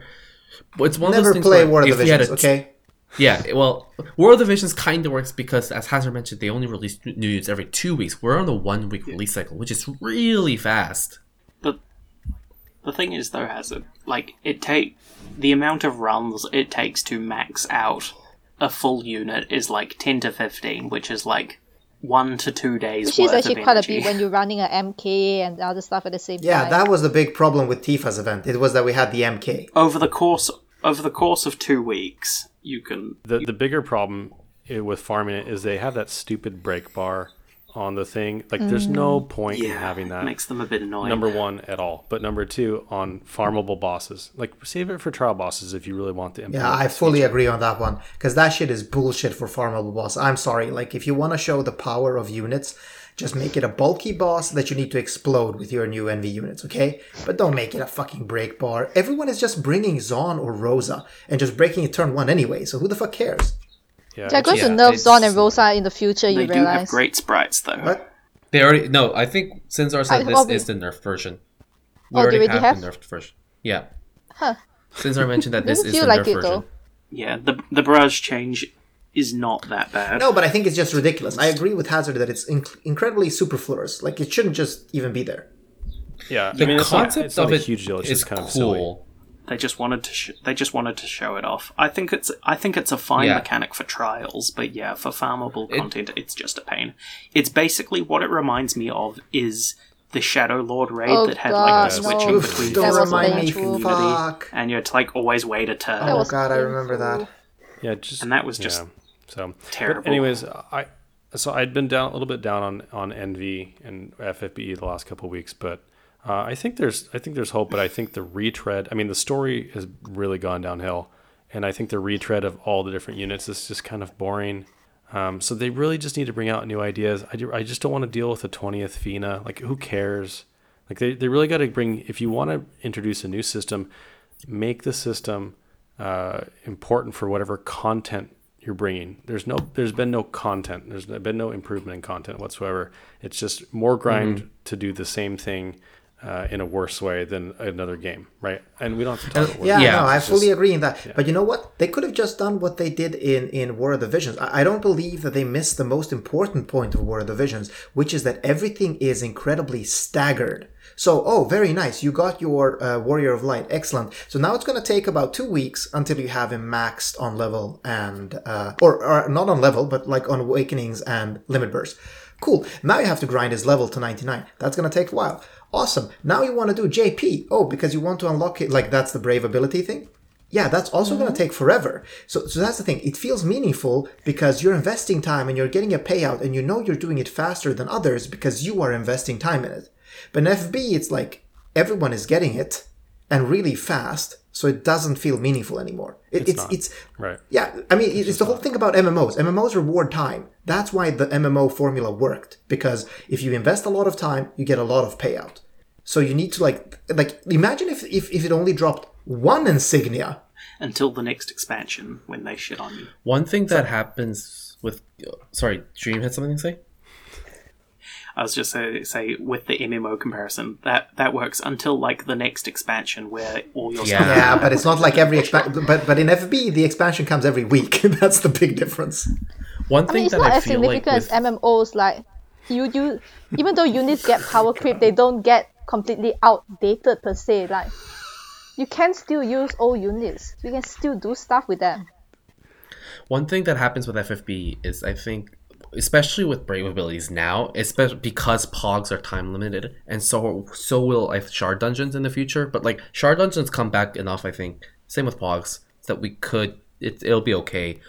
it's one never of those things play where War of the if we had Visions, a, okay? Yeah, well, World of the Visions kind of works because, as Hazard mentioned, they only release new units every two weeks. We're on the one week release cycle, which is really fast. But the thing is, though, Hazard, like it take the amount of runs it takes to max out a full unit is like ten to fifteen, which is like one to two days. Which is actually quite a bit when you're running an MK and other stuff at the same yeah, time. Yeah, that was the big problem with Tifa's event. It was that we had the MK over the course over the course of two weeks you can. The the bigger problem eh, with farming it is they have that stupid break bar on the thing. Like, mm. there's no mm. point yeah, in having that. It makes them a bit annoying. Number one, at all. But number two, on farmable bosses, like save it for trial bosses if you really want to. Yeah, I fully feature. agree on that one because that shit is bullshit for farmable boss. I'm sorry. Like, if you want to show the power of units. Just make it a bulky boss that you need to explode with your new Envy units, okay? But don't make it a fucking break bar. Everyone is just bringing Zon or Rosa and just breaking it turn one anyway, so who the fuck cares? Yeah, They're going yeah, to nerf Zaun and Rosa in the future, you they realize. do have great sprites, though. What? They already no. I think Sinzar said I, this is the nerfed version. We oh, already, already have, have, the nerfed version. Yeah. Huh. Sinzar mentioned that *laughs* this is the like nerfed it, version. Though. Yeah, the the barrage change is not that bad. No, but I think it's just ridiculous. I agree with Hazard that it's inc- incredibly superfluous. Like it shouldn't just even be there. Yeah, the I mean, concept it's not, it's of it huge deal. It's is just kind cool. of silly. They just wanted to. Sh- they just wanted to show it off. I think it's. I think it's a fine yeah. mechanic for trials, but yeah, for farmable it, content, it's just a pain. It's basically what it reminds me of is the Shadow Lord raid oh, that had God, like the no. switching between Don't remind me, fuck. and you had to like always wait a turn. Oh God, I remember that. Yeah, just and that was just yeah, so terrible. But anyways, I so I'd been down a little bit down on on Envy and FFBE the last couple weeks, but uh, I think there's I think there's hope, but I think the retread. I mean, the story has really gone downhill, and I think the retread of all the different units is just kind of boring. Um, so they really just need to bring out new ideas. I, do, I just don't want to deal with the twentieth Fina. Like, who cares? Like, they, they really got to bring. If you want to introduce a new system, make the system uh, important for whatever content you're bringing. There's no, there's been no content. There's been no improvement in content whatsoever. It's just more grind mm-hmm. to do the same thing uh, in a worse way than another game, right? And we don't have to talk about Yeah, yeah, no, I fully just, agree in that. Yeah. But you know what? They could have just done what they did in, in War of the Visions. I, I don't believe that they missed the most important point of War of the Visions, which is that everything is incredibly staggered. So, oh, very nice. You got your uh, Warrior of Light. Excellent. So now it's going to take about two weeks until you have him maxed on level and, uh, or, or not on level, but like on Awakenings and Limit Burst. Cool. Now you have to grind his level to 99. That's going to take a while. Awesome. Now you want to do JP. Oh, because you want to unlock it. Like that's the brave ability thing. Yeah, that's also mm-hmm. going to take forever. So, so that's the thing. It feels meaningful because you're investing time and you're getting a payout and you know you're doing it faster than others because you are investing time in it. But in FB, it's like everyone is getting it and really fast, so it doesn't feel meaningful anymore. It, it's, it's, it's right. Yeah, I mean, it's, it's the whole thing about MMOs. MMOs reward time. That's why the MMO formula worked because if you invest a lot of time, you get a lot of payout. So you need to like like imagine if if, if it only dropped one insignia until the next expansion when they shit on you. One thing that happens with sorry, Dream had something to say. I was just say, say with the MMO comparison that that works until like the next expansion where all your yeah, yeah but it's not like every expansion. But but in FB the expansion comes every week. *laughs* That's the big difference. One thing I mean, it's that not I as significant like with... as MMOs. Like you you even though units get power creep, they don't get completely outdated per se. Like you can still use old units. You can still do stuff with them. One thing that happens with FFB is I think especially with brave abilities now, especially because pogs are time limited, and so so will I shard dungeons in the future. But like shard dungeons come back enough, I think. Same with pogs that we could it, it'll be okay.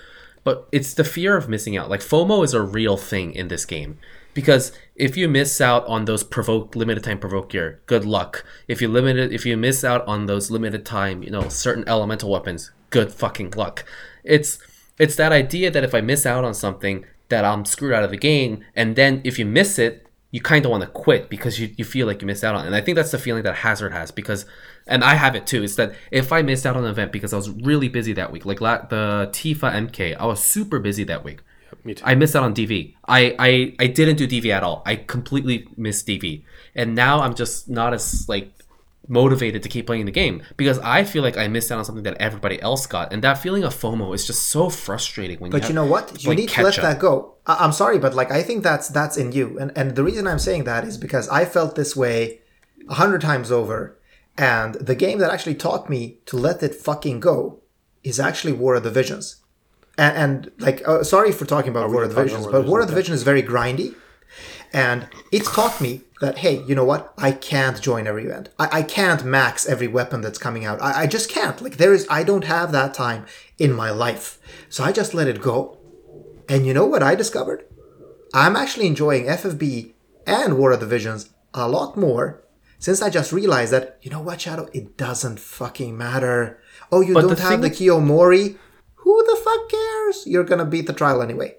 But it's the fear of missing out. Like FOMO is a real thing in this game because if you miss out on those provoke limited time provoke gear, good luck. If you limited if you miss out on those limited time, you know, certain elemental weapons, good fucking luck. It's it's that idea that if I miss out on something, that I'm screwed out of the game. And then if you miss it, you kind of want to quit because you, you feel like you missed out on it. And I think that's the feeling that Hazard has because, and I have it too, is that if I missed out on an event because I was really busy that week, like la- the Tifa MK, I was super busy that week. Me too. I missed out on DV. I, I, I didn't do DV at all. I completely missed DV. And now I'm just not as like motivated to keep playing the game because I feel like I missed out on something that everybody else got, and that feeling of FOMO is just so frustrating. When but you, have, you know what, you like, need to let catch that go. I- I'm sorry, but like I think that's that's in you, and and the reason I'm saying that is because I felt this way a hundred times over, and the game that actually taught me to let it fucking go is actually War of the Visions. And, and like, uh, sorry for talking about War of the Visions, War but War of the Visions, Visions is very grindy. And it's taught me that, hey, you know what? I can't join every event. I, I can't max every weapon that's coming out. I, I just can't. Like, there is, I don't have that time in my life. So I just let it go. And you know what I discovered? I'm actually enjoying FFB and War of the Visions a lot more since I just realized that, you know what, Shadow? It doesn't fucking matter. Oh, you But don't the have the thing- Kiyomori? Who the fuck cares? You're gonna beat the trial anyway.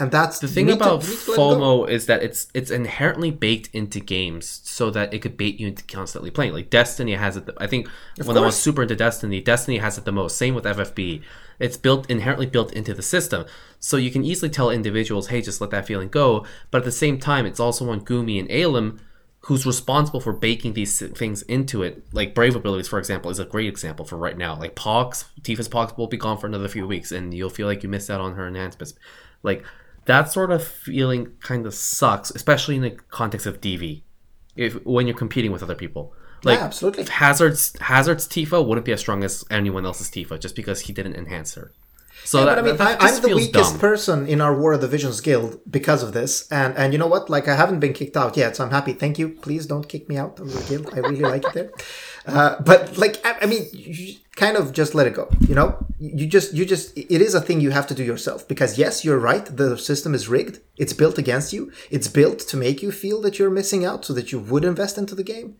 And that's The thing you need to- about to let it go. FOMO is that it's it's inherently baked into games so that it could bait you into constantly playing. Like Destiny has it. I think when I was super into Destiny, Destiny has it the most. Same with FFB. It's built inherently built into the system, so you can easily tell individuals, "Hey, just let that feeling go." But at the same time, it's also on Gumi and Alim who's responsible for baking these things into it. Like Brave Abilities, for example, is a great example for right now. Like Pogs, Tifa's Pogs will be gone for another few weeks, and you'll feel like you missed out on her enhancements. Like that sort of feeling kind of sucks, especially in the context of DV. If when you're competing with other people, like Yeah, absolutely. Hazard's Hazard's Tifa wouldn't be as strong as anyone else's Tifa just because he didn't enhance her. So Yeah, that, but I mean, that I, I'm the weakest dumb. person in our War of the Visions guild because of this, and and you know what? Like, I haven't been kicked out yet, so I'm happy. Thank you. Please don't kick me out of the guild. I really like it there. *laughs* Uh, but like, I, I mean, kind of just let it go. You know, you just you just it is a thing you have to do yourself because yes, you're right. The system is rigged. It's built against you. It's built to make you feel that you're missing out, so that you would invest into the game.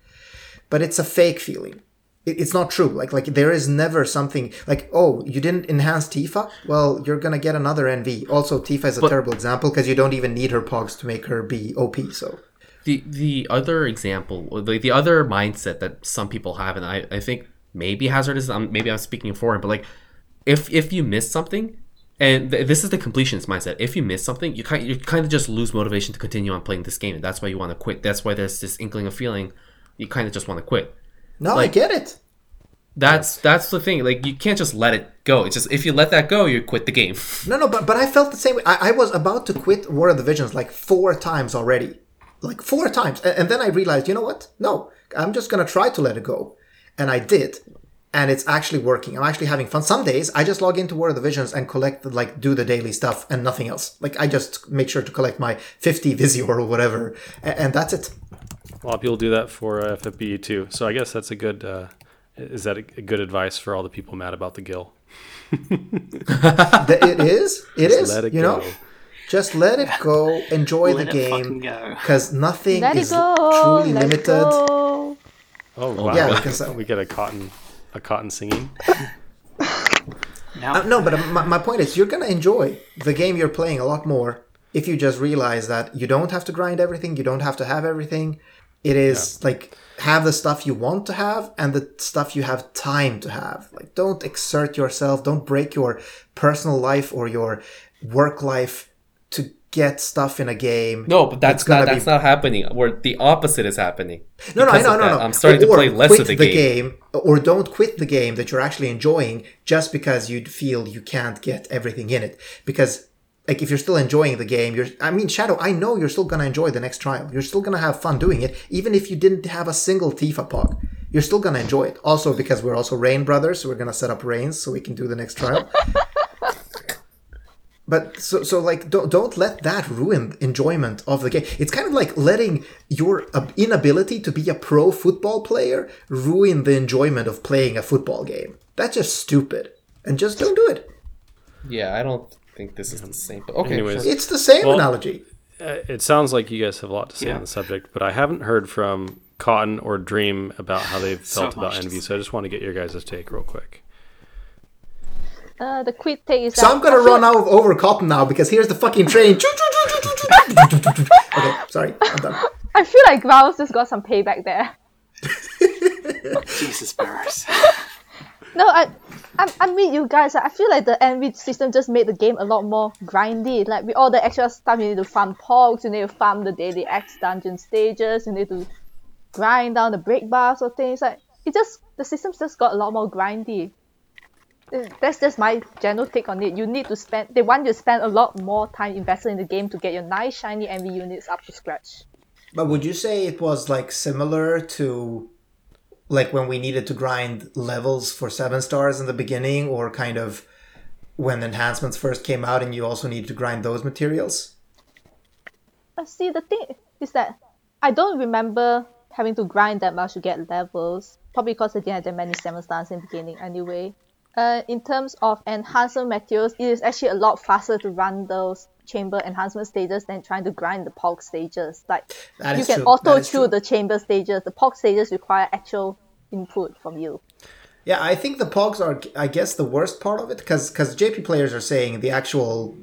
But it's a fake feeling it's not true. Like like there is never something like oh you didn't enhance Tifa. Well, you're gonna get another NV. Also, Tifa is a But- terrible example because you don't even need her pogs to make her be OP. So the the other example, like the other mindset that some people have, and I, I think maybe Hazard is, um, maybe I'm speaking for him, but like if if you miss something, and th- this is the completionist mindset, if you miss something, you kind you kind of just lose motivation to continue on playing this game, and that's why you want to quit. That's why there's this inkling of feeling you kind of just want to quit. no, I get it. That's that's the thing. Like you can't just let it go. It's just if you let that go, you quit the game. No, no, but but I felt the same way. I, I was about to quit War of the Visions like four times already, like four times, and, and then I realized, you know what? No, I'm just gonna try to let it go, and I did, and it's actually working. I'm actually having fun. Some days I just log into War of the Visions and collect, like, do the daily stuff and nothing else. Like I just make sure to collect my 50 Visiore or whatever, and, and that's it. A lot of people do that for uh, FFB too. So I guess that's a good. Uh, is that a, a good advice for all the people mad about the gil? *laughs* Th- it is. It is. let it you know, just let it go. Enjoy Let the it fucking game go. because nothing Let it is go. truly let limited. It go. Oh wow! yeah, we, *laughs* because, uh, we get a cotton, a cotton singing. Now, Uh, no, but uh, my, my point is, you're gonna enjoy the game you're playing a lot more if you just realize that you don't have to grind everything, you don't have to have everything. It is like have the stuff you want to have and the stuff you have time to have. Like, don't exert yourself, don't break your personal life or your work life to get stuff in a game. No, but that's not that's be- not happening. Where the opposite is happening. No, no, I know, no, no. I'm starting Or to play less quit of the, game. or don't quit the game that you're actually enjoying just because you feel you can't get everything in it. Because, like, if you're still enjoying the game, you're. I mean, Shadow, I know you're still gonna enjoy the next trial. You're still gonna have fun doing it, even if you didn't have a single Tifa pog. You're still gonna enjoy it. Also, because we're also Rain brothers, so we're gonna set up Rains so we can do the next trial. *laughs* But so so like don't don't let that ruin enjoyment of the game. It's kind of like letting your uh, inability to be a pro football player ruin the enjoyment of playing a football game. That's just stupid. And just don't do it. Yeah, I don't think this is the same. But okay, Anyways. It's the same Well- analogy. Uh, it sounds like you guys have a lot to say Yeah. on the subject, but I haven't heard from Cotton or Dream about how they've *laughs* So felt about much to Envy. So I just want to get your guys' take real quick. Uh, the quick take is. So I'm gonna run out of over cotton now because here's the fucking train. *laughs* okay, sorry, I'm done. I feel like Grouse just got some payback there. *laughs* Jesus, Barris. No, I, I, I mean you guys. I feel like the envy system just made the game a lot more grindy. Like with all the extra stuff, you need to farm pogs, you need to farm the daily X dungeon stages, you need to grind down the break bars or things. Like it just the systems just got a lot more grindy. That's just my general take on it. You need to spend. They want you to spend a lot more time invested in the game to get your nice shiny envy units up to scratch. But would you say it was like similar to like when we needed to grind levels for seven stars in the beginning, or kind of when enhancements first came out and you also needed to grind those materials? Uh, see, the thing is that I don't remember having to grind that much to get levels. Probably because I didn't have that many seven stars in the beginning anyway. Uh, in terms of enhancement materials, it is actually a lot faster to run those chamber enhancement stages than trying to grind the POG stages. Like you can true. auto chew the chamber stages. The POG stages require actual input from you. Yeah, I think the pogs are, I guess, the worst part of it because because JP players are saying the actual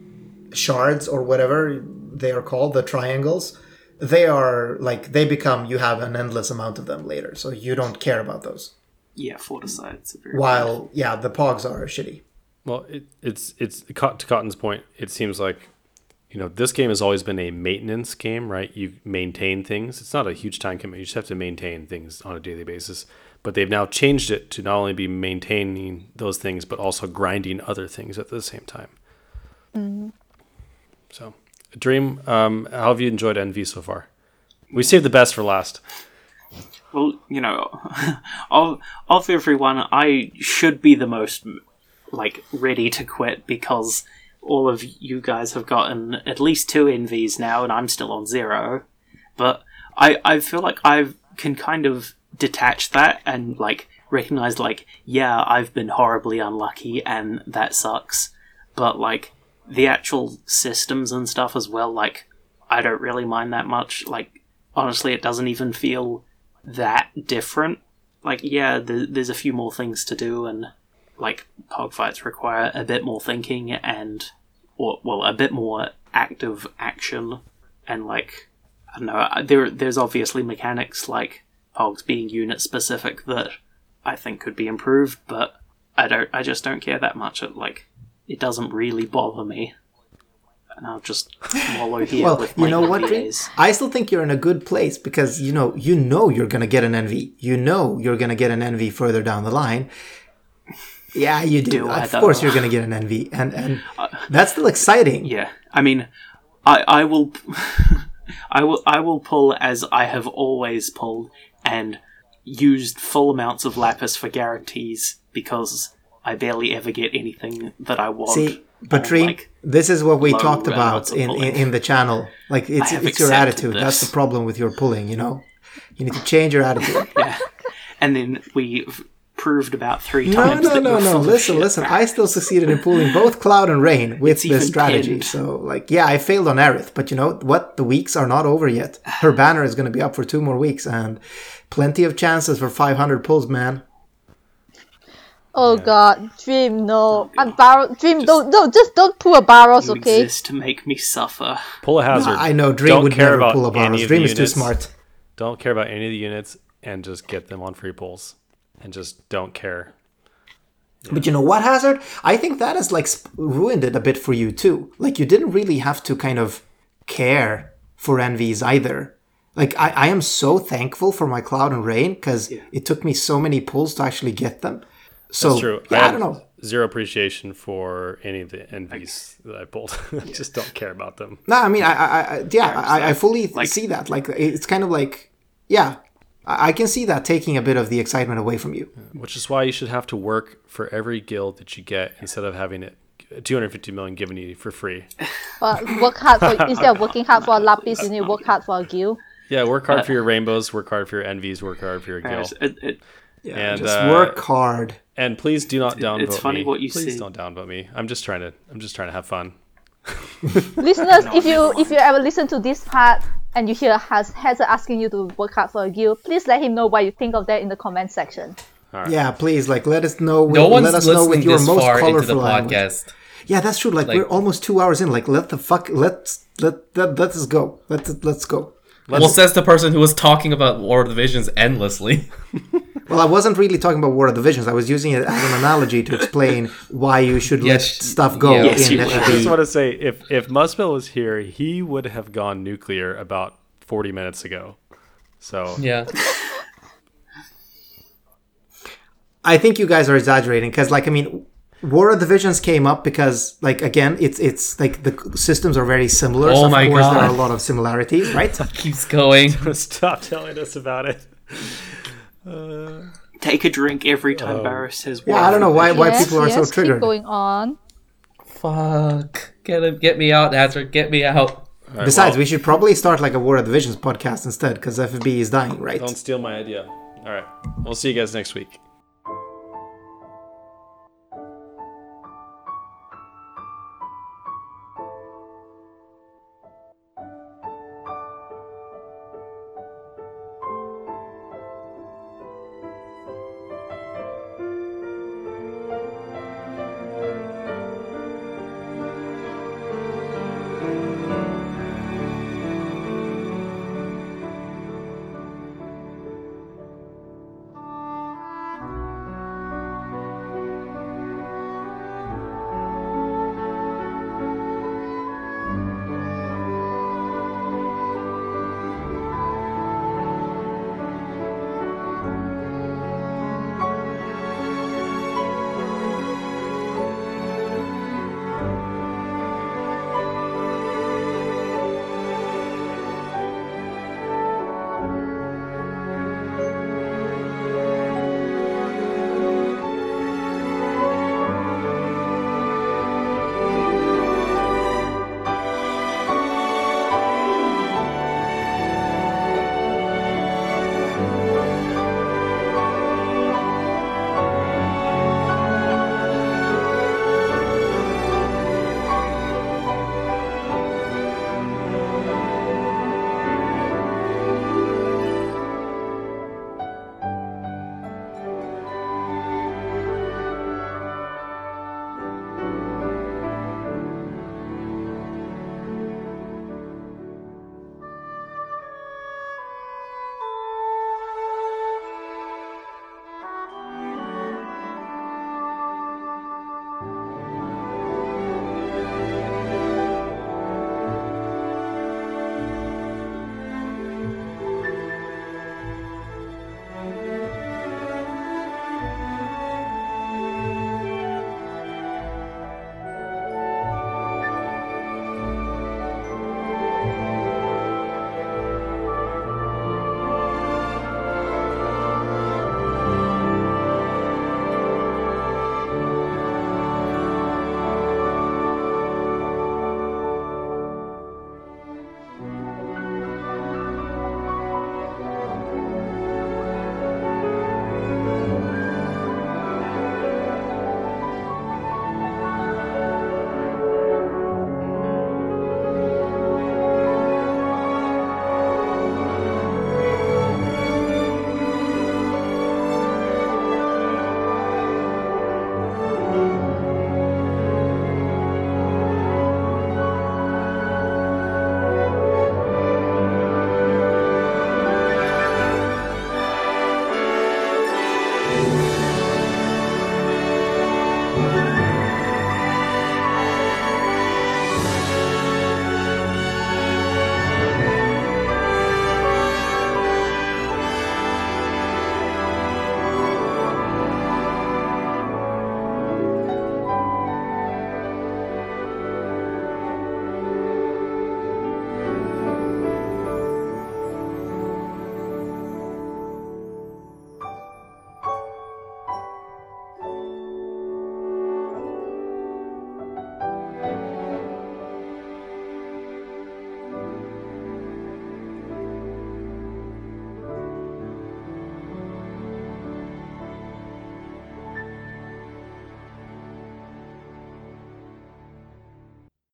shards or whatever they are called, the triangles, they are like they become you have an endless amount of them later, so you don't care about those. Yeah, forticides. Are very While bad. yeah, the pogs are shitty. Well, it, it's it's to Cotton's point. It seems like you know this game has always been a maintenance game, right? You maintain things. It's not a huge time commitment. You just have to maintain things on a daily basis. But they've now changed it to not only be maintaining those things, but also grinding other things at the same time. Mm-hmm. So, Dream, um, how have you enjoyed Envy so far? We saved the best for last. Well, you know, of of everyone, I should be the most like ready to quit because all of you guys have gotten at least two envies now, and I'm still on zero. But I I feel like I can kind of detach that and like recognize like yeah I've been horribly unlucky and that sucks, but like the actual systems and stuff as well. Like I don't really mind that much. Like honestly, it doesn't even feel that different. Like, yeah, the, there's a few more things to do, and like pog fights require a bit more thinking and, or well, a bit more active action, and like I don't know. There, there's obviously mechanics like pogs being unit specific that I think could be improved, but I don't. I just don't care that much. It like it doesn't really bother me and I'll just wallow *laughs* here well, you know what? EVAs. I still think you're in a good place because you know you know you're gonna get an envy. You know you're gonna get an envy further down the line. Yeah, you do. Do of course, you're gonna get an envy, and and uh, that's still exciting. Yeah, I mean, I I will, *laughs* I will I will pull as I have always pulled and used full amounts of lapis for guarantees because I barely ever get anything that I want. See, Dream, like, this is what we talked about in, in, in the channel. Like it's it's your attitude. That's the problem with your pulling. You know, you need to change your attitude. *laughs* yeah, and then we proved about three times. no, that no, no. of Listen, listen. I still succeeded in pulling both Cloud and Rain with It's this strategy. pinned. So, like, yeah, I failed on Aerith, but you know what? The weeks are not over yet. Her banner is going to be up for two more weeks, and plenty of chances for 500 pulls, man. Oh god, Dream, no. I'm Bar- Dream, don't, no, just don't pull a Barros, You okay? exist to make me suffer. Pull a hazard. I know Dream Don't would care never about pull a any of Dream the is too units. smart. Don't care about any of the units and just get them on free pulls. And just don't care. But you know what, Hazard? I think that has like sp- ruined it a bit for you too. Like you didn't really have to kind of care for envies either. Like I, I am so thankful for my Cloud and Rain because it took me so many pulls to actually get them. So That's true. yeah, I, have don't know. Zero appreciation for any of the envies that I pulled. *laughs* I just don't care about them. No, I mean, I, I, I yeah, I, I fully Like- see that. Like it's kind of like, yeah, I, I can see that taking a bit of the excitement away from you. Which is why you should have to work for every gil that you get instead of having it 250 million given to you for free. *laughs* But work hard for, instead *laughs* of working hard for a Lapis, you need to work hard for a gil. Yeah, work hard for your rainbows, work hard for your envies, work hard for your gil. It, it, Yeah, And, just uh, work hard. And please do not downvote me. it's funny me. what you say. please see. don't downvote me. I'm just trying to I'm just trying to have fun. *laughs* Listeners, if you if you ever listen to this part and you hear Haz Hazard asking you to work hard for a gil, please let him know what you think of that in the comment section. right. Yeah, please, like let us know. No one's let us listening know with your this most far into colorful the language. podcast. Yeah, that's true. Like, Like- we're almost two hours in. Like let the fuck let let let, let us go. Let let's go. Well, says the person who was talking about War of the Visions endlessly. *laughs* Well, I wasn't really talking about War of the Visions. I was using it as an analogy to explain why you should Yes, let stuff go yes, in you. I just want to say, if if Muspel was here, he would have gone nuclear about forty minutes ago. So yeah. I think you guys are exaggerating because, like, I mean, War of the Visions came up because, like, again, it's it's like the systems are very similar. Oh so of my course, there are a lot of similarities, right? *laughs* it Keeps going. *laughs* stop telling us about it. Uh, *laughs* Take a drink every time Barris says. yeah, I don't know why why yes, people are yes, so keep triggered. going on. Fuck. Get him. Get me out, Hazard. Get me out. All right, Besides, well, we should probably start like a War of the Visions podcast instead because FFB is dying, right? don't steal my idea. All right, we'll see you guys next week.